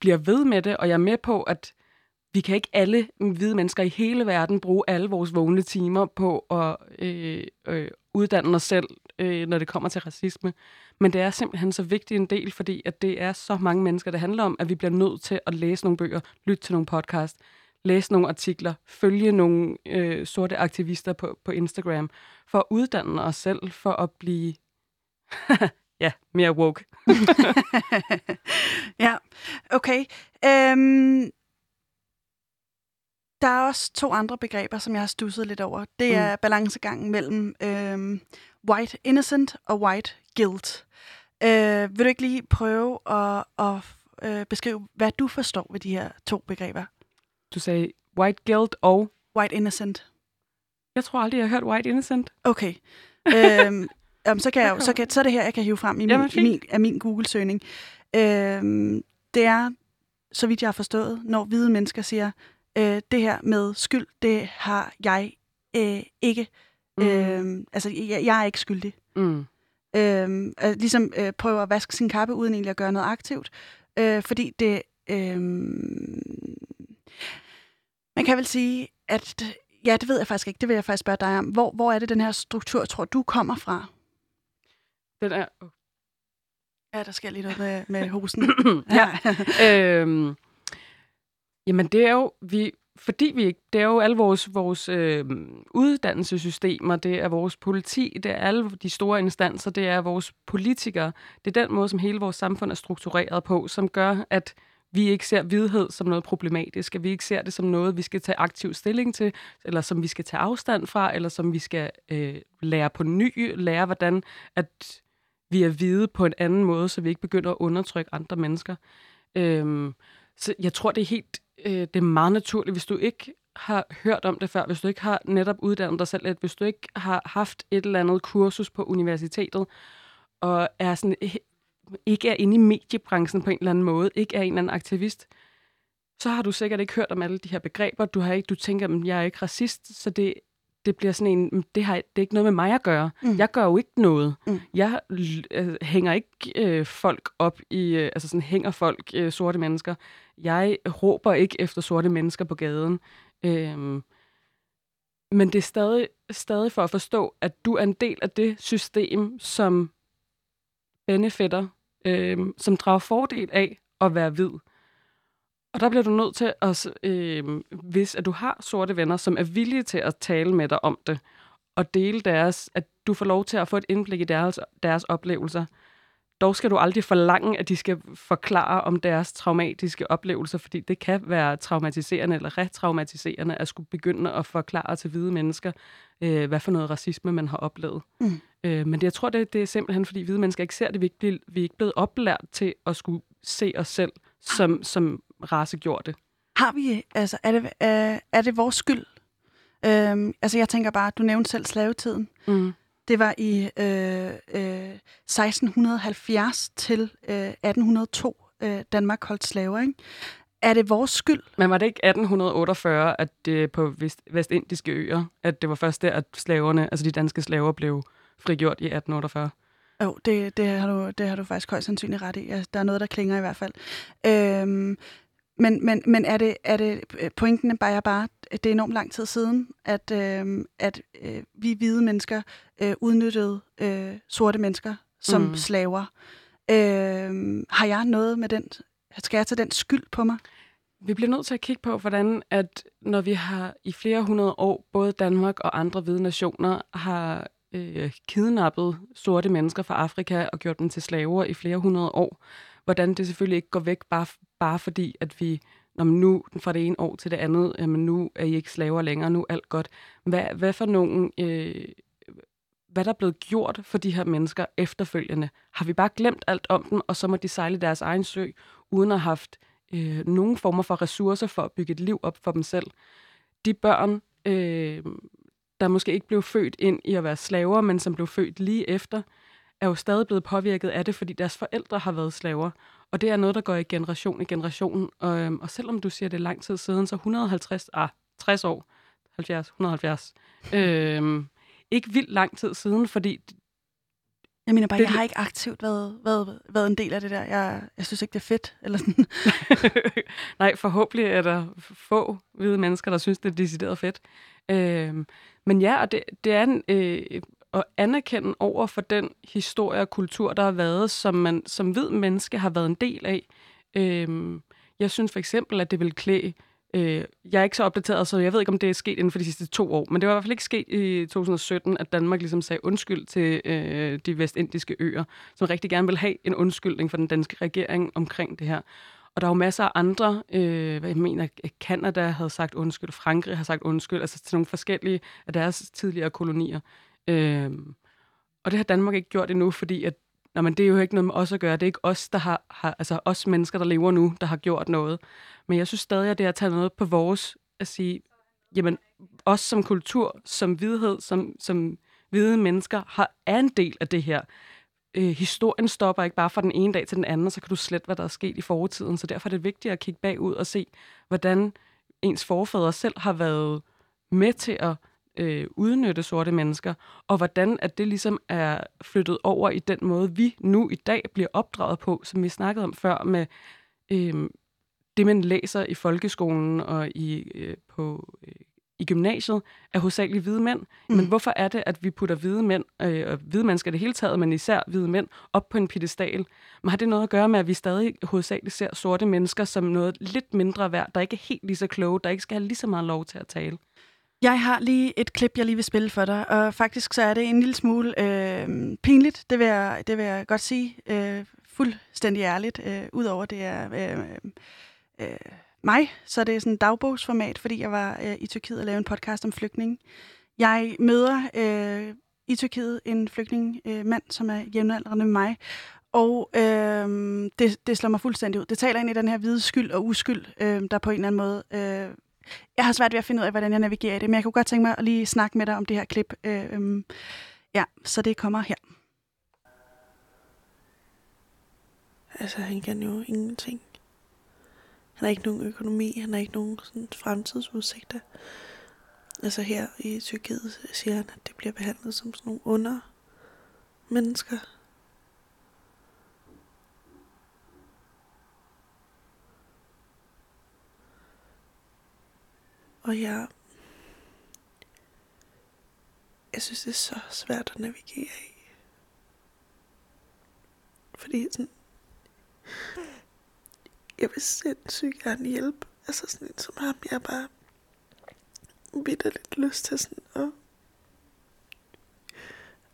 bliver ved med det, og jeg er med på, at vi kan ikke alle hvide mennesker i hele verden bruge alle vores vågne timer på at øh, øh, uddanne os selv, øh, når det kommer til racisme. Men det er simpelthen så vigtig en del, fordi at det er så mange mennesker, det handler om, at vi bliver nødt til at læse nogle bøger, lytte til nogle podcast, læse nogle artikler, følge nogle øh, sorte aktivister på, på Instagram, for at uddanne os selv, for at blive ja, mere woke. ja, okay. Øhm, der er også to andre begreber, som jeg har stusset lidt over. Det Mm. er balancegangen mellem øh, white innocent og white guilt. Øh, vil du ikke lige prøve at, at øh, beskrive, hvad du forstår ved de her to begreber? Du sagde white guilt og... White innocent. Jeg tror aldrig, jeg har hørt white innocent. Okay. øhm, jamen, så, kan jeg, jo- så, kan, så er det her, jeg kan hive frem i min, Jamen, i min, af min Google-søgning. Øhm, det er, så vidt jeg har forstået, når hvide mennesker siger, øh, det her med skyld, det har jeg øh, ikke. Mm. Øhm, altså, jeg, jeg er ikke skyldig. Mm. Øh, ligesom øh, prøver at vaske sin kappe, uden egentlig at gøre noget aktivt. Øh, fordi det... Øh, man kan vel sige, at... Ja, det ved jeg faktisk ikke. Det vil jeg faktisk spørge dig om. Hvor, hvor er det, den her struktur, tror du, kommer fra? Den er... Ja, der sker lige noget med, med hosen. ja. øhm, jamen, det er jo... Vi, fordi vi ikke... Det er jo alle vores, vores øh, uddannelsessystemer, det er vores politi, det er alle de store instanser, det er vores politikere. Det er den måde, som hele vores samfund er struktureret på, som gør, at vi ikke ser vidhed som noget problematisk, at vi ikke ser det som noget, vi skal tage aktiv stilling til, eller som vi skal tage afstand fra, eller som vi skal øh, lære på ny, lære hvordan at vi er hvide på en anden måde, så vi ikke begynder at undertrykke andre mennesker. Øhm, så jeg tror, det er helt, øh, det er meget naturligt, hvis du ikke har hørt om det før, hvis du ikke har netop uddannet dig selv lidt, hvis du ikke har haft et eller andet kursus på universitetet, og er sådan, eh, ikke er inde i mediebranchen på en eller anden måde, ikke er en eller anden aktivist, så har du sikkert ikke hørt om alle de her begreber. Du har ikke, du tænker, at jeg er ikke racist, så det, det bliver sådan en, "Men det, har, det er ikke noget med mig at gøre. Mm. Mm. Jeg gør jo ikke noget. Mm. Mm. Jeg øh, hænger ikke øh, folk op i, øh, altså sådan hænger folk, øh, sorte mennesker. Jeg råber ikke efter sorte mennesker på gaden. Øhm, men det er stadig, stadig for at forstå, at du er en del af det system, som benefitter, øh, som drager fordel af at være hvid. Og der bliver du nødt til at, øh, hvis at du har sorte venner, som er villige til at tale med dig om det, og dele deres, at du får lov til at få et indblik i deres, deres oplevelser. Dog skal du aldrig forlange, at de skal forklare om deres traumatiske oplevelser, fordi det kan være traumatiserende eller retraumatiserende at skulle begynde at forklare til hvide mennesker, øh, hvad for noget racisme man har oplevet. Mm. Øh, men det, jeg tror, det, det er simpelthen, fordi hvide mennesker ikke ser det. Vi er ikke, blive, vi er ikke blevet oplært til at skulle se os selv som, som racegjorte. Har vi, altså, er det, er, er det vores skyld? Øhm, altså, jeg tænker bare, du nævnte selv slavetiden. Mm. Det var i øh, øh, 1670 til øh, 1802, øh, Danmark holdt slaver, ikke? Er det vores skyld? Men var det ikke 1848, at det på Vest, Vestindiske øer, at det var først der, at slaverne, altså de danske slaver, blev frigjort i 1848? Jo, det, det, har du, det har du faktisk højst sandsynligt ret i. Altså, der er noget, der klinger i hvert fald. Øhm, men men, men er, det, er det pointen er bare, bare, at det er enormt lang tid siden, at, øhm, at øh, vi hvide mennesker øh, udnyttede øh, sorte mennesker som mm. Slaver. Øhm, har jeg noget med den, skal jeg tage den skyld på mig? Vi bliver nødt til at kigge på, hvordan at når vi har i flere hundrede år, både Danmark og andre hvide nationer, har øh, kidnappet sorte mennesker fra Afrika og gjort dem til slaver i flere hundrede år, hvordan det selvfølgelig ikke går væk, bare, bare fordi, at vi når man nu fra det ene år til det andet, jamen nu er I ikke slaver længere, nu er alt godt. Hvad, hvad for nogen, øh, hvad der er blevet gjort for de her mennesker efterfølgende? Har vi bare glemt alt om dem, og så må de sejle deres egen sø, uden at have haft øh, nogen former for ressourcer for at bygge et liv op for dem selv? De børn, øh, der måske ikke blev født ind i at være slaver, men som blev født lige efter, er jo stadig blevet påvirket af det, fordi deres forældre har været slaver. Og det er noget, der går i generation i generation. Og, øhm, og selvom du siger, det er lang tid siden, så 150, ah, 60 år, 70, 170, øhm, ikke vildt lang tid siden, fordi Jeg mener bare, Det- jeg har ikke aktivt været, været, været en del af det der. Jeg, jeg synes ikke, det er fedt. Eller sådan. Nej, forhåbentlig er der få hvide mennesker, der synes, det er decideret fedt. Øhm, men ja, og det, det er en, øh, at anerkende over for den historie og kultur, der har været, som man som hvid menneske har været en del af. Øhm, jeg synes for eksempel, at det vil klæde Øh, jeg er ikke så opdateret, så jeg ved ikke, om det er sket inden for de sidste to år, men det var i hvert fald ikke sket i 2017, at Danmark ligesom sagde undskyld til øh, de vestindiske øer, som rigtig gerne vil have en undskyldning fra den danske regering omkring det her. og der er jo masser af andre, øh, hvad jeg mener, Kanada havde sagt undskyld, Frankrig har sagt undskyld, altså til nogle forskellige af deres tidligere kolonier. Øhm, og det har Danmark ikke gjort endnu, fordi at, når man, det er jo ikke noget med os at gøre. Det er ikke os, der har, har, altså os mennesker, der lever nu, der har gjort noget. Men jeg synes stadig, at det er at tage noget på vores, at sige, jamen, os som kultur, som vidhed, som, som hvide mennesker, har, er en del af det her. Øh, historien stopper ikke bare fra den ene dag til den anden, og så kan du slet, hvad der er sket i fortiden. Så derfor er det vigtigt at kigge bagud og se, hvordan ens forfædre selv har været med til at øh, udnytte sorte mennesker, og hvordan at det ligesom er flyttet over i den måde, vi nu i dag bliver opdraget på, som vi snakkede om før med øh, det, man læser i folkeskolen og i, øh, på, øh, i gymnasiet, er hovedsageligt hvide mænd. Mm. Men hvorfor er det, at vi putter hvide mænd, øh, og hvide mennesker det hele taget, men især hvide mænd, op på en pedestal? Men har det noget at gøre med, at vi stadig hovedsageligt ser sorte mennesker som noget lidt mindre værd, der ikke er helt lige så kloge, der ikke skal have lige så meget lov til at tale? Jeg har lige et klip, jeg lige vil spille for dig, og faktisk så er det en lille smule øh, pinligt, det vil, jeg, det vil jeg godt sige, øh, fuldstændig ærligt, øh, udover det er øh, øh, mig, så er det sådan en dagbogsformat, fordi jeg var øh, i Tyrkiet og lavede en podcast om flygtninge. Jeg møder øh, i Tyrkiet en flygtning øh, mand, som er jævnaldrende med mig, og øh, det, det slår mig fuldstændig ud. Det taler ind i den her hvide skyld og uskyld, øh, der på en eller anden måde øh, jeg har svært ved at finde ud af, hvordan jeg navigerer i det, men jeg kunne godt tænke mig at lige snakke med dig om det her klip. Øh, øh, ja, så det kommer her. Altså, han kan jo ingenting. Han har ikke nogen økonomi, han har ikke nogen sådan, fremtidsudsigter. Altså her i Tyrkiet siger han, at det bliver behandlet som sådan nogle under mennesker. Og jeg... Jeg synes, det er så svært at navigere i. Fordi sådan... Jeg vil sindssygt gerne hjælpe. Altså sådan en som ham, jeg bare bitter lidt lyst til sådan at,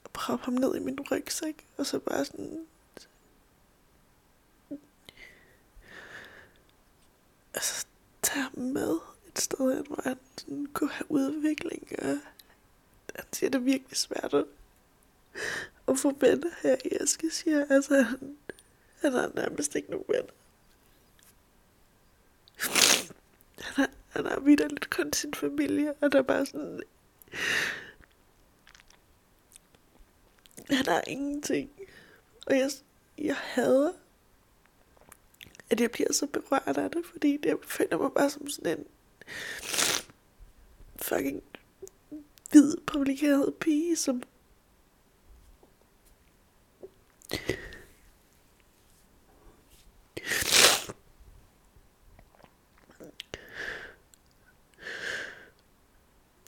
at proppe ham ned i min rygsæk, og så bare sådan altså tage ham med et sted hen, hvor han sådan kunne have udvikling. Og han siger, det er virkelig svært at, at få venner her i Aske, siger Altså, han, han har nærmest ikke nogen venner. Han har, han har lidt kun sin familie, og der er bare sådan... Han har ingenting. Og jeg, jeg hader, at jeg bliver så berørt af det, fordi jeg føler mig bare som sådan en fucking hvid, privilegeret pige, som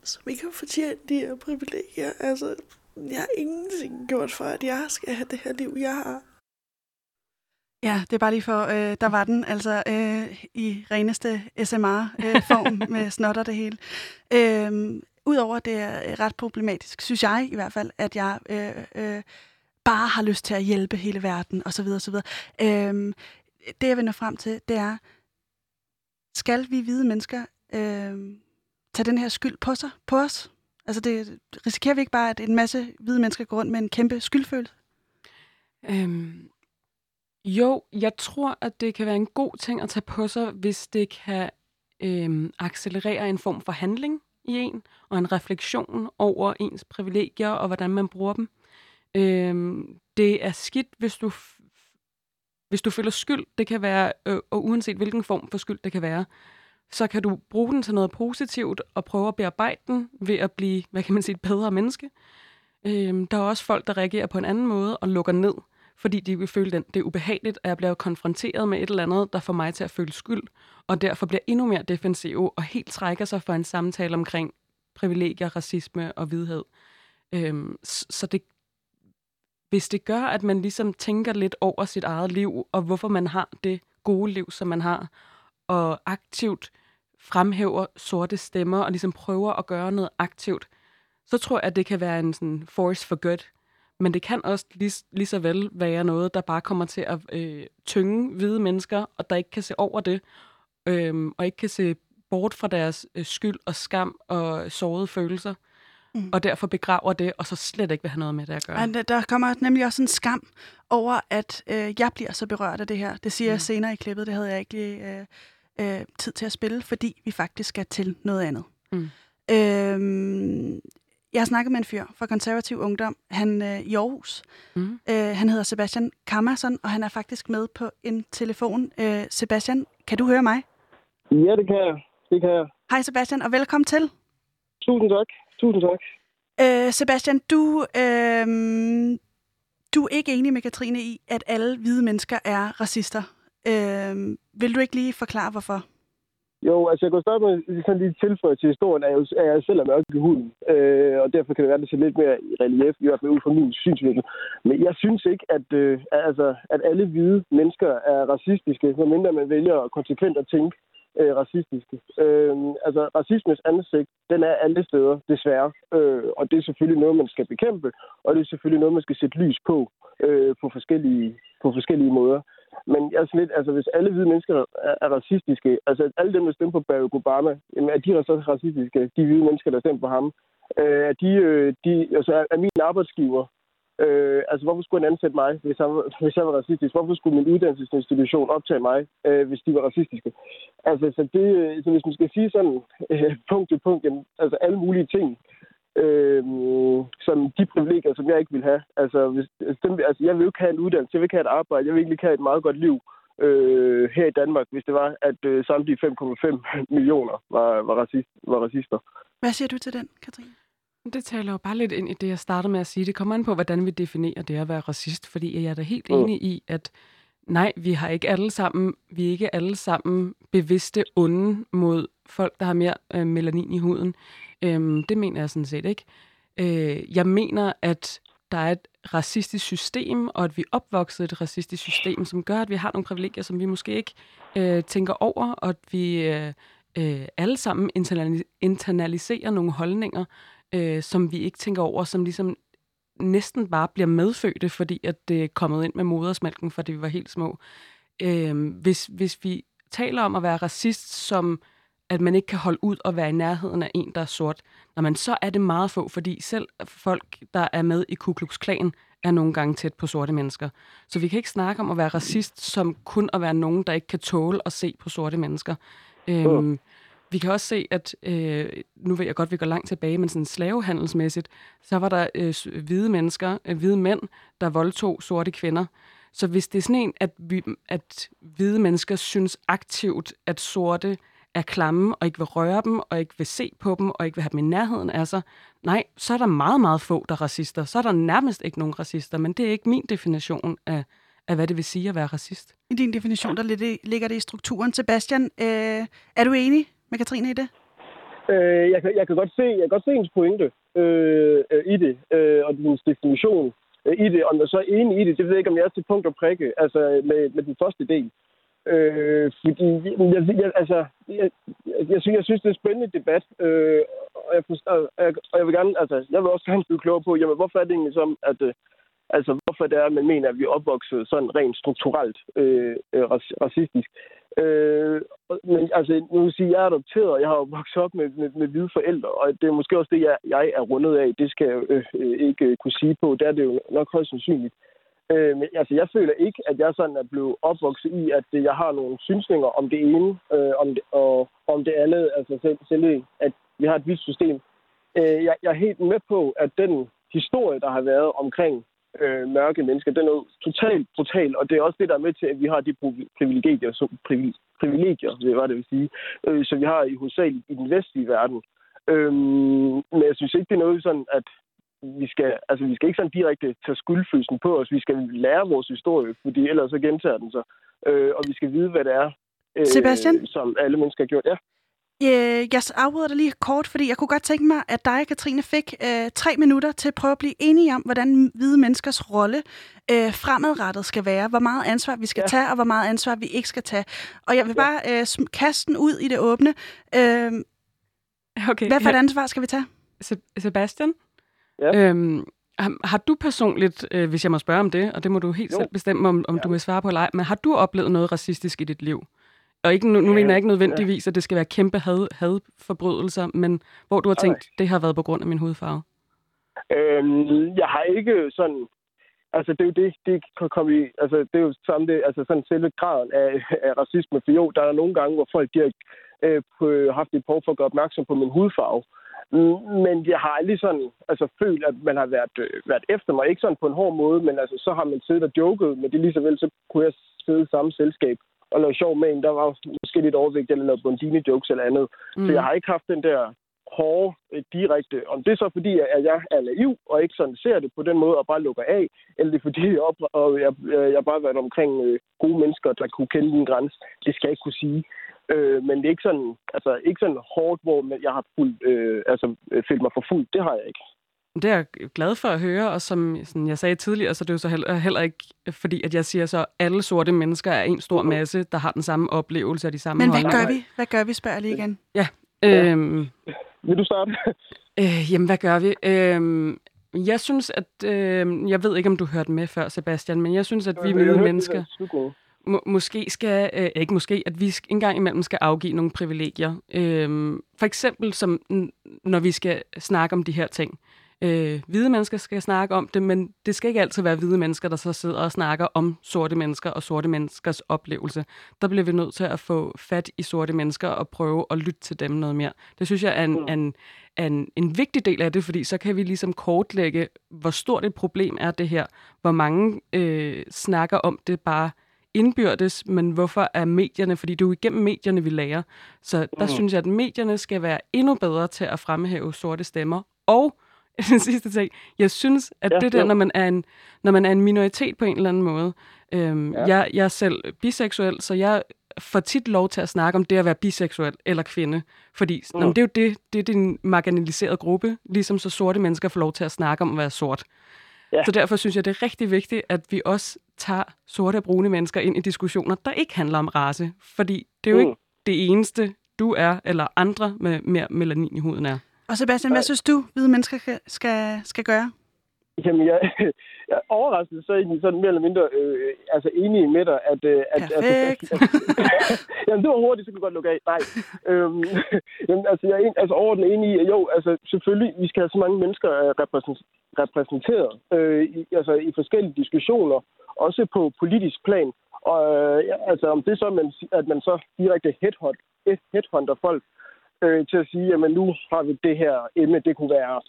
som ikke har fortjent de her privilegier. Altså, jeg har ingenting gjort for, at jeg skal have det her liv, jeg har. Ja, det er bare lige for, øh, der var den, altså øh, i reneste SMR-form øh, med snotter det hele. Øh, Udover det er ret problematisk, synes jeg i hvert fald, at jeg øh, øh, bare har lyst til at hjælpe hele verden, osv. osv. Øh, det jeg vil nå frem til, det er, skal vi hvide mennesker øh, tage den her skyld på sig, på os? Altså det, risikerer vi ikke bare, at en masse hvide mennesker går rundt med en kæmpe skyldfølelse? Øhm, jo, jeg tror, at det kan være en god ting at tage på sig, hvis det kan øh, accelerere en form for handling i en, og en refleksion over ens privilegier og hvordan man bruger dem. Øh, det er skidt, hvis du, hvis du føler skyld. Det kan være, øh, og uanset hvilken form for skyld det kan være, så kan du bruge den til noget positivt og prøve at bearbejde den ved at blive, hvad kan man sige, et bedre menneske. Øh, der er også folk, der reagerer på en anden måde og lukker ned fordi de vil føle, at det er ubehageligt, at jeg bliver konfronteret med et eller andet, der får mig til at føle skyld, og derfor bliver endnu mere defensiv og helt trækker sig for en samtale omkring privilegier, racisme og vidhed. Øhm, så det, hvis det gør, at man ligesom tænker lidt over sit eget liv, og hvorfor man har det gode liv, som man har, og aktivt fremhæver sorte stemmer, og ligesom prøver at gøre noget aktivt, så tror jeg, at det kan være en sådan force for good. Men det kan også lige, lige så vel være noget, der bare kommer til at øh, tynge hvide mennesker, og der ikke kan se over det, øh, og ikke kan se bort fra deres øh, skyld og skam og sårede følelser, mm. og derfor begraver det, og så slet ikke vil have noget med det at gøre. Men der kommer nemlig også en skam over, at øh, jeg bliver så berørt af det her. Det siger mm. jeg senere i klippet, det havde jeg ikke lige øh, øh, tid til at spille, fordi vi faktisk skal til noget andet. Mm. Øh, jeg har snakket med en fyr fra konservativ ungdom, han øh, i Aarhus. Mm. Øh, han hedder Sebastian Kammerson, og han er faktisk med på en telefon. Øh, Sebastian, kan du høre mig? Ja, det kan jeg. Det kan jeg. Hej Sebastian, og velkommen til. Tusind tak. Tusind tak. Øh, Sebastian, du, øh, du er ikke enig med Katrine i, at alle hvide mennesker er racister. Øh, vil du ikke lige forklare, hvorfor? Jo, altså jeg kan starte med sådan lige tilføje til historien, at jeg, at jeg selv er mørk i huden, øh, og derfor kan det være, at det ser lidt mere i relief, i hvert fald ud fra min synsvinkel. Men jeg synes ikke, at, øh, altså, at alle hvide mennesker er racistiske, medmindre man vælger konsekvent at tænke øh, racistiske. Øh, altså, racismens ansigt, den er alle steder, desværre. Øh, og det er selvfølgelig noget, man skal bekæmpe, og det er selvfølgelig noget, man skal sætte lys på, øh, på, forskellige, på forskellige måder. Men jeg er sådan lidt, altså hvis alle hvide mennesker er, er racistiske, altså alle dem, der stemmer på Barack Obama, jamen, er de så racistiske, de hvide mennesker, der stemmer på ham, øh, de, øh, de, altså er, er min arbejdsgiver, Øh, altså, hvorfor skulle han ansætte mig, hvis jeg, hvis jeg var racistisk? Hvorfor skulle min uddannelsesinstitution optage mig, øh, hvis de var racistiske? Altså, så, det, øh, så hvis man skal sige sådan øh, punkt til punkt, jamen, altså alle mulige ting, øh, som de privilegier, som jeg ikke vil have. Altså, hvis, altså, dem, altså, jeg vil jo ikke have en uddannelse, jeg vil ikke have et arbejde, jeg vil ikke have et meget godt liv øh, her i Danmark, hvis det var, at øh, samtlige 5,5 millioner var, var, racist, var racister. Hvad siger du til den, Katrine? Det taler jo bare lidt ind i det, jeg startede med at sige. Det kommer an på, hvordan vi definerer det at være racist, fordi jeg er da helt mm. enig i, at nej, vi har ikke alle sammen, vi er ikke alle sammen bevidste onde mod folk, der har mere øh, melanin i huden. Øhm, det mener jeg sådan set ikke. Øh, jeg mener, at der er et racistisk system, og at vi er opvokset et racistisk system, som gør, at vi har nogle privilegier, som vi måske ikke øh, tænker over, og at vi øh, øh, alle sammen internaliserer nogle holdninger, øh, som vi ikke tænker over, som ligesom næsten bare bliver medfødte, fordi at det er kommet ind med modersmælken, fordi vi var helt små. Øh, hvis, hvis vi taler om at være racist som at man ikke kan holde ud og være i nærheden af en, der er sort, når man så er det meget få, fordi selv folk, der er med i Ku Klux Klan, er nogle gange tæt på sorte mennesker. Så vi kan ikke snakke om at være racist som kun at være nogen, der ikke kan tåle at se på sorte mennesker. Øhm, vi kan også se, at øh, nu ved jeg godt, at vi går langt tilbage, men sådan slavehandelsmæssigt, så var der øh, hvide mennesker, øh, hvide mænd, der voldtog sorte kvinder. Så hvis det er sådan en, at, vi, at hvide mennesker synes aktivt, at sorte er klamme, og ikke vil røre dem, og ikke vil se på dem, og ikke vil have dem i nærheden af sig, nej, så er der meget, meget få, der er racister. Så er der nærmest ikke nogen racister, men det er ikke min definition af, af hvad det vil sige at være racist. I din definition, der ligger det i strukturen. Sebastian, øh, er du enig med Katrine i det? Øh, jeg, kan, jeg, kan godt se, jeg kan godt se ens pointe øh, øh, i det, øh, og din definition øh, i det. Om jeg så er enig i det, det ved jeg ikke, om jeg er til punkt at prikke, altså med, med den første del. Øh, fordi jeg, jeg, altså, jeg, jeg, synes, jeg synes, det er en spændende debat, øh, og, jeg forstår, og, jeg, og jeg vil gerne, altså, jeg vil også gerne blive klogere på, jamen, hvorfor er det egentlig som, at, øh, altså, hvorfor det er, at man mener, at vi er opvokset sådan rent strukturelt øh, øh racistisk. Øh, men altså, nu vil sige, jeg er adopteret, og jeg har jo vokset op med, med, med hvide forældre, og det er måske også det, jeg, jeg er rundet af. Det skal jeg øh, øh, ikke øh, kunne sige på. Der er det jo nok højst sandsynligt. Øh, men altså, jeg føler ikke, at jeg sådan er blevet opvokset i, at jeg har nogle synsninger om det ene øh, om det, og om det andet. Altså selv, selv at vi har et vist system. Øh, jeg, jeg er helt med på, at den historie, der har været omkring øh, mørke mennesker, den er totalt brutal, og det er også det, der er med til, at vi har de privilegier, så, privilegier, det var det vil sige, øh, som vi har i hovedsageligt i den vestlige verden. Øh, men jeg synes ikke, det er noget sådan, at vi skal, altså, vi skal ikke sådan direkte tage skyldfølelsen på os. Vi skal lære vores historie, fordi ellers så gentager den sig. Øh, og vi skal vide, hvad det er, øh, Sebastian? som alle mennesker har gjort. Ja. Øh, jeg afbryder dig lige kort, fordi jeg kunne godt tænke mig, at dig, Katrine, fik øh, tre minutter til at prøve at blive enige om, hvordan hvide menneskers rolle øh, fremadrettet skal være. Hvor meget ansvar vi skal ja. tage, og hvor meget ansvar vi ikke skal tage. Og jeg vil bare øh, kaste den ud i det åbne. Øh, okay. Hvad for et ansvar skal vi tage? Sebastian? Ja. Øhm, Har, har du personligt, øh, hvis jeg må spørge om det, og det må du helt Jo. selv bestemme, om, om Ja. du vil svare på eller ej, men har du oplevet noget racistisk i dit liv? Og ikke, nu, nu Ja, mener jeg ikke nødvendigvis, at det skal være kæmpe had, hadforbrydelser, men hvor du har tænkt, det har været på grund af min hudfarve. Øhm, jeg har ikke sådan... Altså, det er jo det, det kan komme i... Altså, det er jo samme det, altså sådan selve graden af, af racisme. For jo, der er nogle gange, hvor folk de har øh, haft et behov for at gøre opmærksom på min hudfarve. Men jeg har aldrig sådan, altså følt, at man har været, øh, været efter mig. Ikke sådan på en hård måde, men altså, så har man siddet og joket. Men det lige så vel, så kunne jeg sidde i samme selskab og lave sjov med en. Der var måske lidt overvægt, eller lavet bondine-jokes eller andet. Mm. Så jeg har ikke haft den der hårde, øh, direkte. Om det er så fordi, at jeg er naiv, og ikke sådan ser det på den måde, og bare lukker af, eller det er fordi, jeg, op, og jeg, øh, jeg har bare været omkring øh, gode mennesker, der kunne kende min grænse. Det skal jeg ikke kunne sige. Øh, men det er ikke sådan, altså, ikke sådan hårdt, hvor jeg har fuldt, øh, altså, øh, følt mig for fuld. Det har jeg ikke. Det er jeg glad for at høre, og som sådan, jeg sagde tidligere, så det er jo så heller, heller ikke fordi, at jeg siger så, at alle sorte mennesker er en stor masse, der har den samme oplevelse og de samme Men hvad holdninger. gør vi? Hvad gør vi, spørger lige igen. Ja. Ja. Øhm, Vil du starte? øh, jamen, hvad gør vi? Øhm, jeg synes, at... Øh, jeg ved ikke, om du hørte med før, Sebastian, men jeg synes, at vi hørte det mennesker... må, måske skal, øh, ikke måske, at vi sk- en gang imellem skal afgive nogle privilegier. Øhm, for eksempel, som, når vi skal snakke om de her ting. Øh, hvide mennesker skal snakke om det, men det skal ikke altid være hvide mennesker, der så sidder og snakker om sorte mennesker og sorte menneskers oplevelse. Der bliver vi nødt til at få fat i sorte mennesker og prøve at lytte til dem noget mere. Det synes jeg er en, Mm. en, en, en vigtig del af det, fordi så kan vi ligesom kortlægge, hvor stort et problem er det her. Hvor mange øh, snakker om det bare indbyrdes, men hvorfor er medierne? Fordi det er jo igennem medierne, vi lærer. Så der Mhm. synes jeg, at medierne skal være endnu bedre til at fremhæve sorte stemmer. Og den sidste ting, jeg synes, at Ja, det der, når man, er en, når man er en minoritet på en eller anden måde, øhm, Ja. jeg, jeg er selv biseksuel, så jeg får tit lov til at snakke om det at være biseksuel eller kvinde. Fordi mm. Mm. det er jo det, det er din marginaliserede gruppe, ligesom så sorte mennesker får lov til at snakke om at være sort. Ja. Så derfor synes jeg, det er rigtig vigtigt, at vi også tager sorte og brune mennesker ind i diskussioner, der ikke handler om race. Fordi det er jo Mm. ikke det eneste, du er, eller andre med mere melanin i huden er. Og Sebastian, hvad synes du, hvide mennesker skal, skal, skal gøre? Jamen, jeg, jeg er overrasket så egentlig sådan mere eller mindre øh, altså enig med dig, at... Øh, at Perfekt. At, at, jamen, det var hurtigt, så kunne du godt lukke af. Nej. Øhm, jamen, altså, jeg er en, altså, overordnet enig i, at jo, altså, selvfølgelig, vi skal have så mange mennesker øh, repræsent- repræsenteret øh, i, altså, i forskellige diskussioner, også på politisk plan. Og øh, altså, om det så, man, at man så direkte headhunt, headhunter folk øh, til at sige, jamen nu har vi det her emne, det kunne være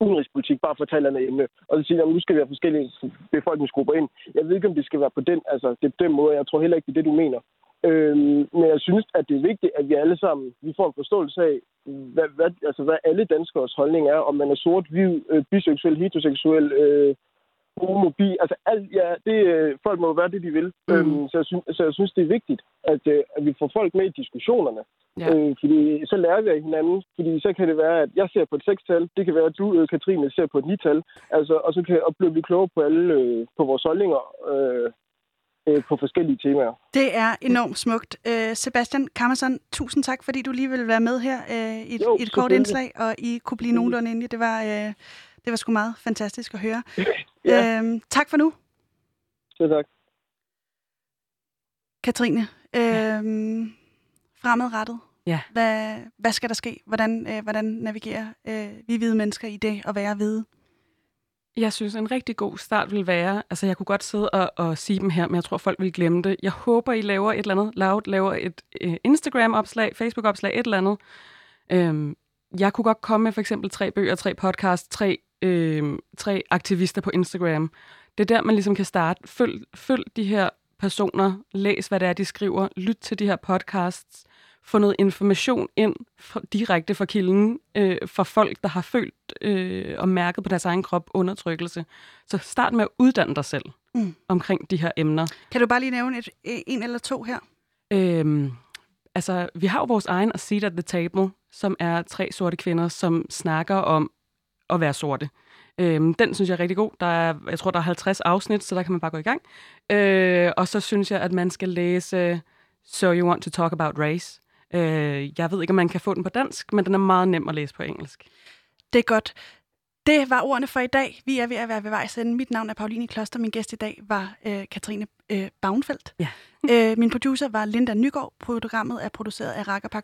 udenrigspolitik, bare for at tage et andet emne. Og så sige, at nu skal vi have forskellige befolkningsgrupper ind. Jeg ved ikke, om det skal være på den, altså, det er på den måde. Jeg tror heller ikke, det er det, du mener. Øhm, men jeg synes, at det er vigtigt, at vi alle sammen vi får en forståelse af, hvad, hvad, altså, hvad alle danskers holdning er. Om man er sort, hvid, øh, biseksuel, heteroseksuel, øh, homo, bi. Altså, alt, ja, det, øh, folk må være det, de vil. Mm. Øhm, så, jeg synes, så jeg synes, det er vigtigt, at, øh, at vi får folk med i diskussionerne. Ja. Øh, fordi så lærer vi af hinanden. Fordi så kan det være, at jeg ser på et sekstal. Det kan være, at du, øh, Katrine, ser på et nital. Altså, og så kan, og bliver vi klogere på alle øh, på vores holdninger øh, øh, på forskellige temaer. Det er enormt smukt. Øh, Sebastian Kammerson, tusind tak, fordi du lige ville være med her øh, i, et, Jo, i et kort indslag, og I kunne blive nogenlunde enige. Det var, øh, det var sgu meget fantastisk at høre. Ja. Øh, tak for nu, Så tak. Katrine. Øh, fremadrettet. Ja. Hvad, hvad skal der ske? Hvordan, øh, hvordan navigerer øh, vi hvide mennesker i det at være hvide? Jeg synes, en rigtig god start vil være, altså jeg kunne godt sidde og, og sige dem her, men jeg tror, folk vil glemme det. Jeg håber, I laver et eller andet, loud, laver et øh, Instagram-opslag, Facebook-opslag, et eller andet. Øhm, jeg kunne godt komme med for eksempel tre bøger, tre podcasts, tre, øh, tre aktivister på Instagram. Det er der, man ligesom kan starte. Følg, følg de her personer, læs, hvad det er, de skriver, lyt til de her podcasts, få noget information ind fra, direkte fra kilden, øh, fra folk, der har følt øh, og mærket på deres egen krop undertrykkelse. Så start med at uddanne dig selv Mm. omkring de her emner. Kan du bare lige nævne et, øh, en eller to her? Øhm, altså, vi har jo vores egen A Seat at the Table, som er tre sorte kvinder, som snakker om at være sorte. Øhm, den synes jeg er rigtig god. Der er, jeg tror, der er 50 afsnit, så der kan man bare gå i gang. Øh, og så synes jeg, at man skal læse So You Want to Talk About Race. Øh, jeg ved ikke, om man kan få den på dansk, men den er meget nem at læse på engelsk. Det er godt. Det var ordene for i dag. Vi er ved at være ved vejs ende. Mit navn er Pauline Kloster. Min gæst i dag var øh, Katrine øh, Bavnfeldt. Ja. øh, min producer var Linda Nygaard. Programmet er produceret af Rakkerpak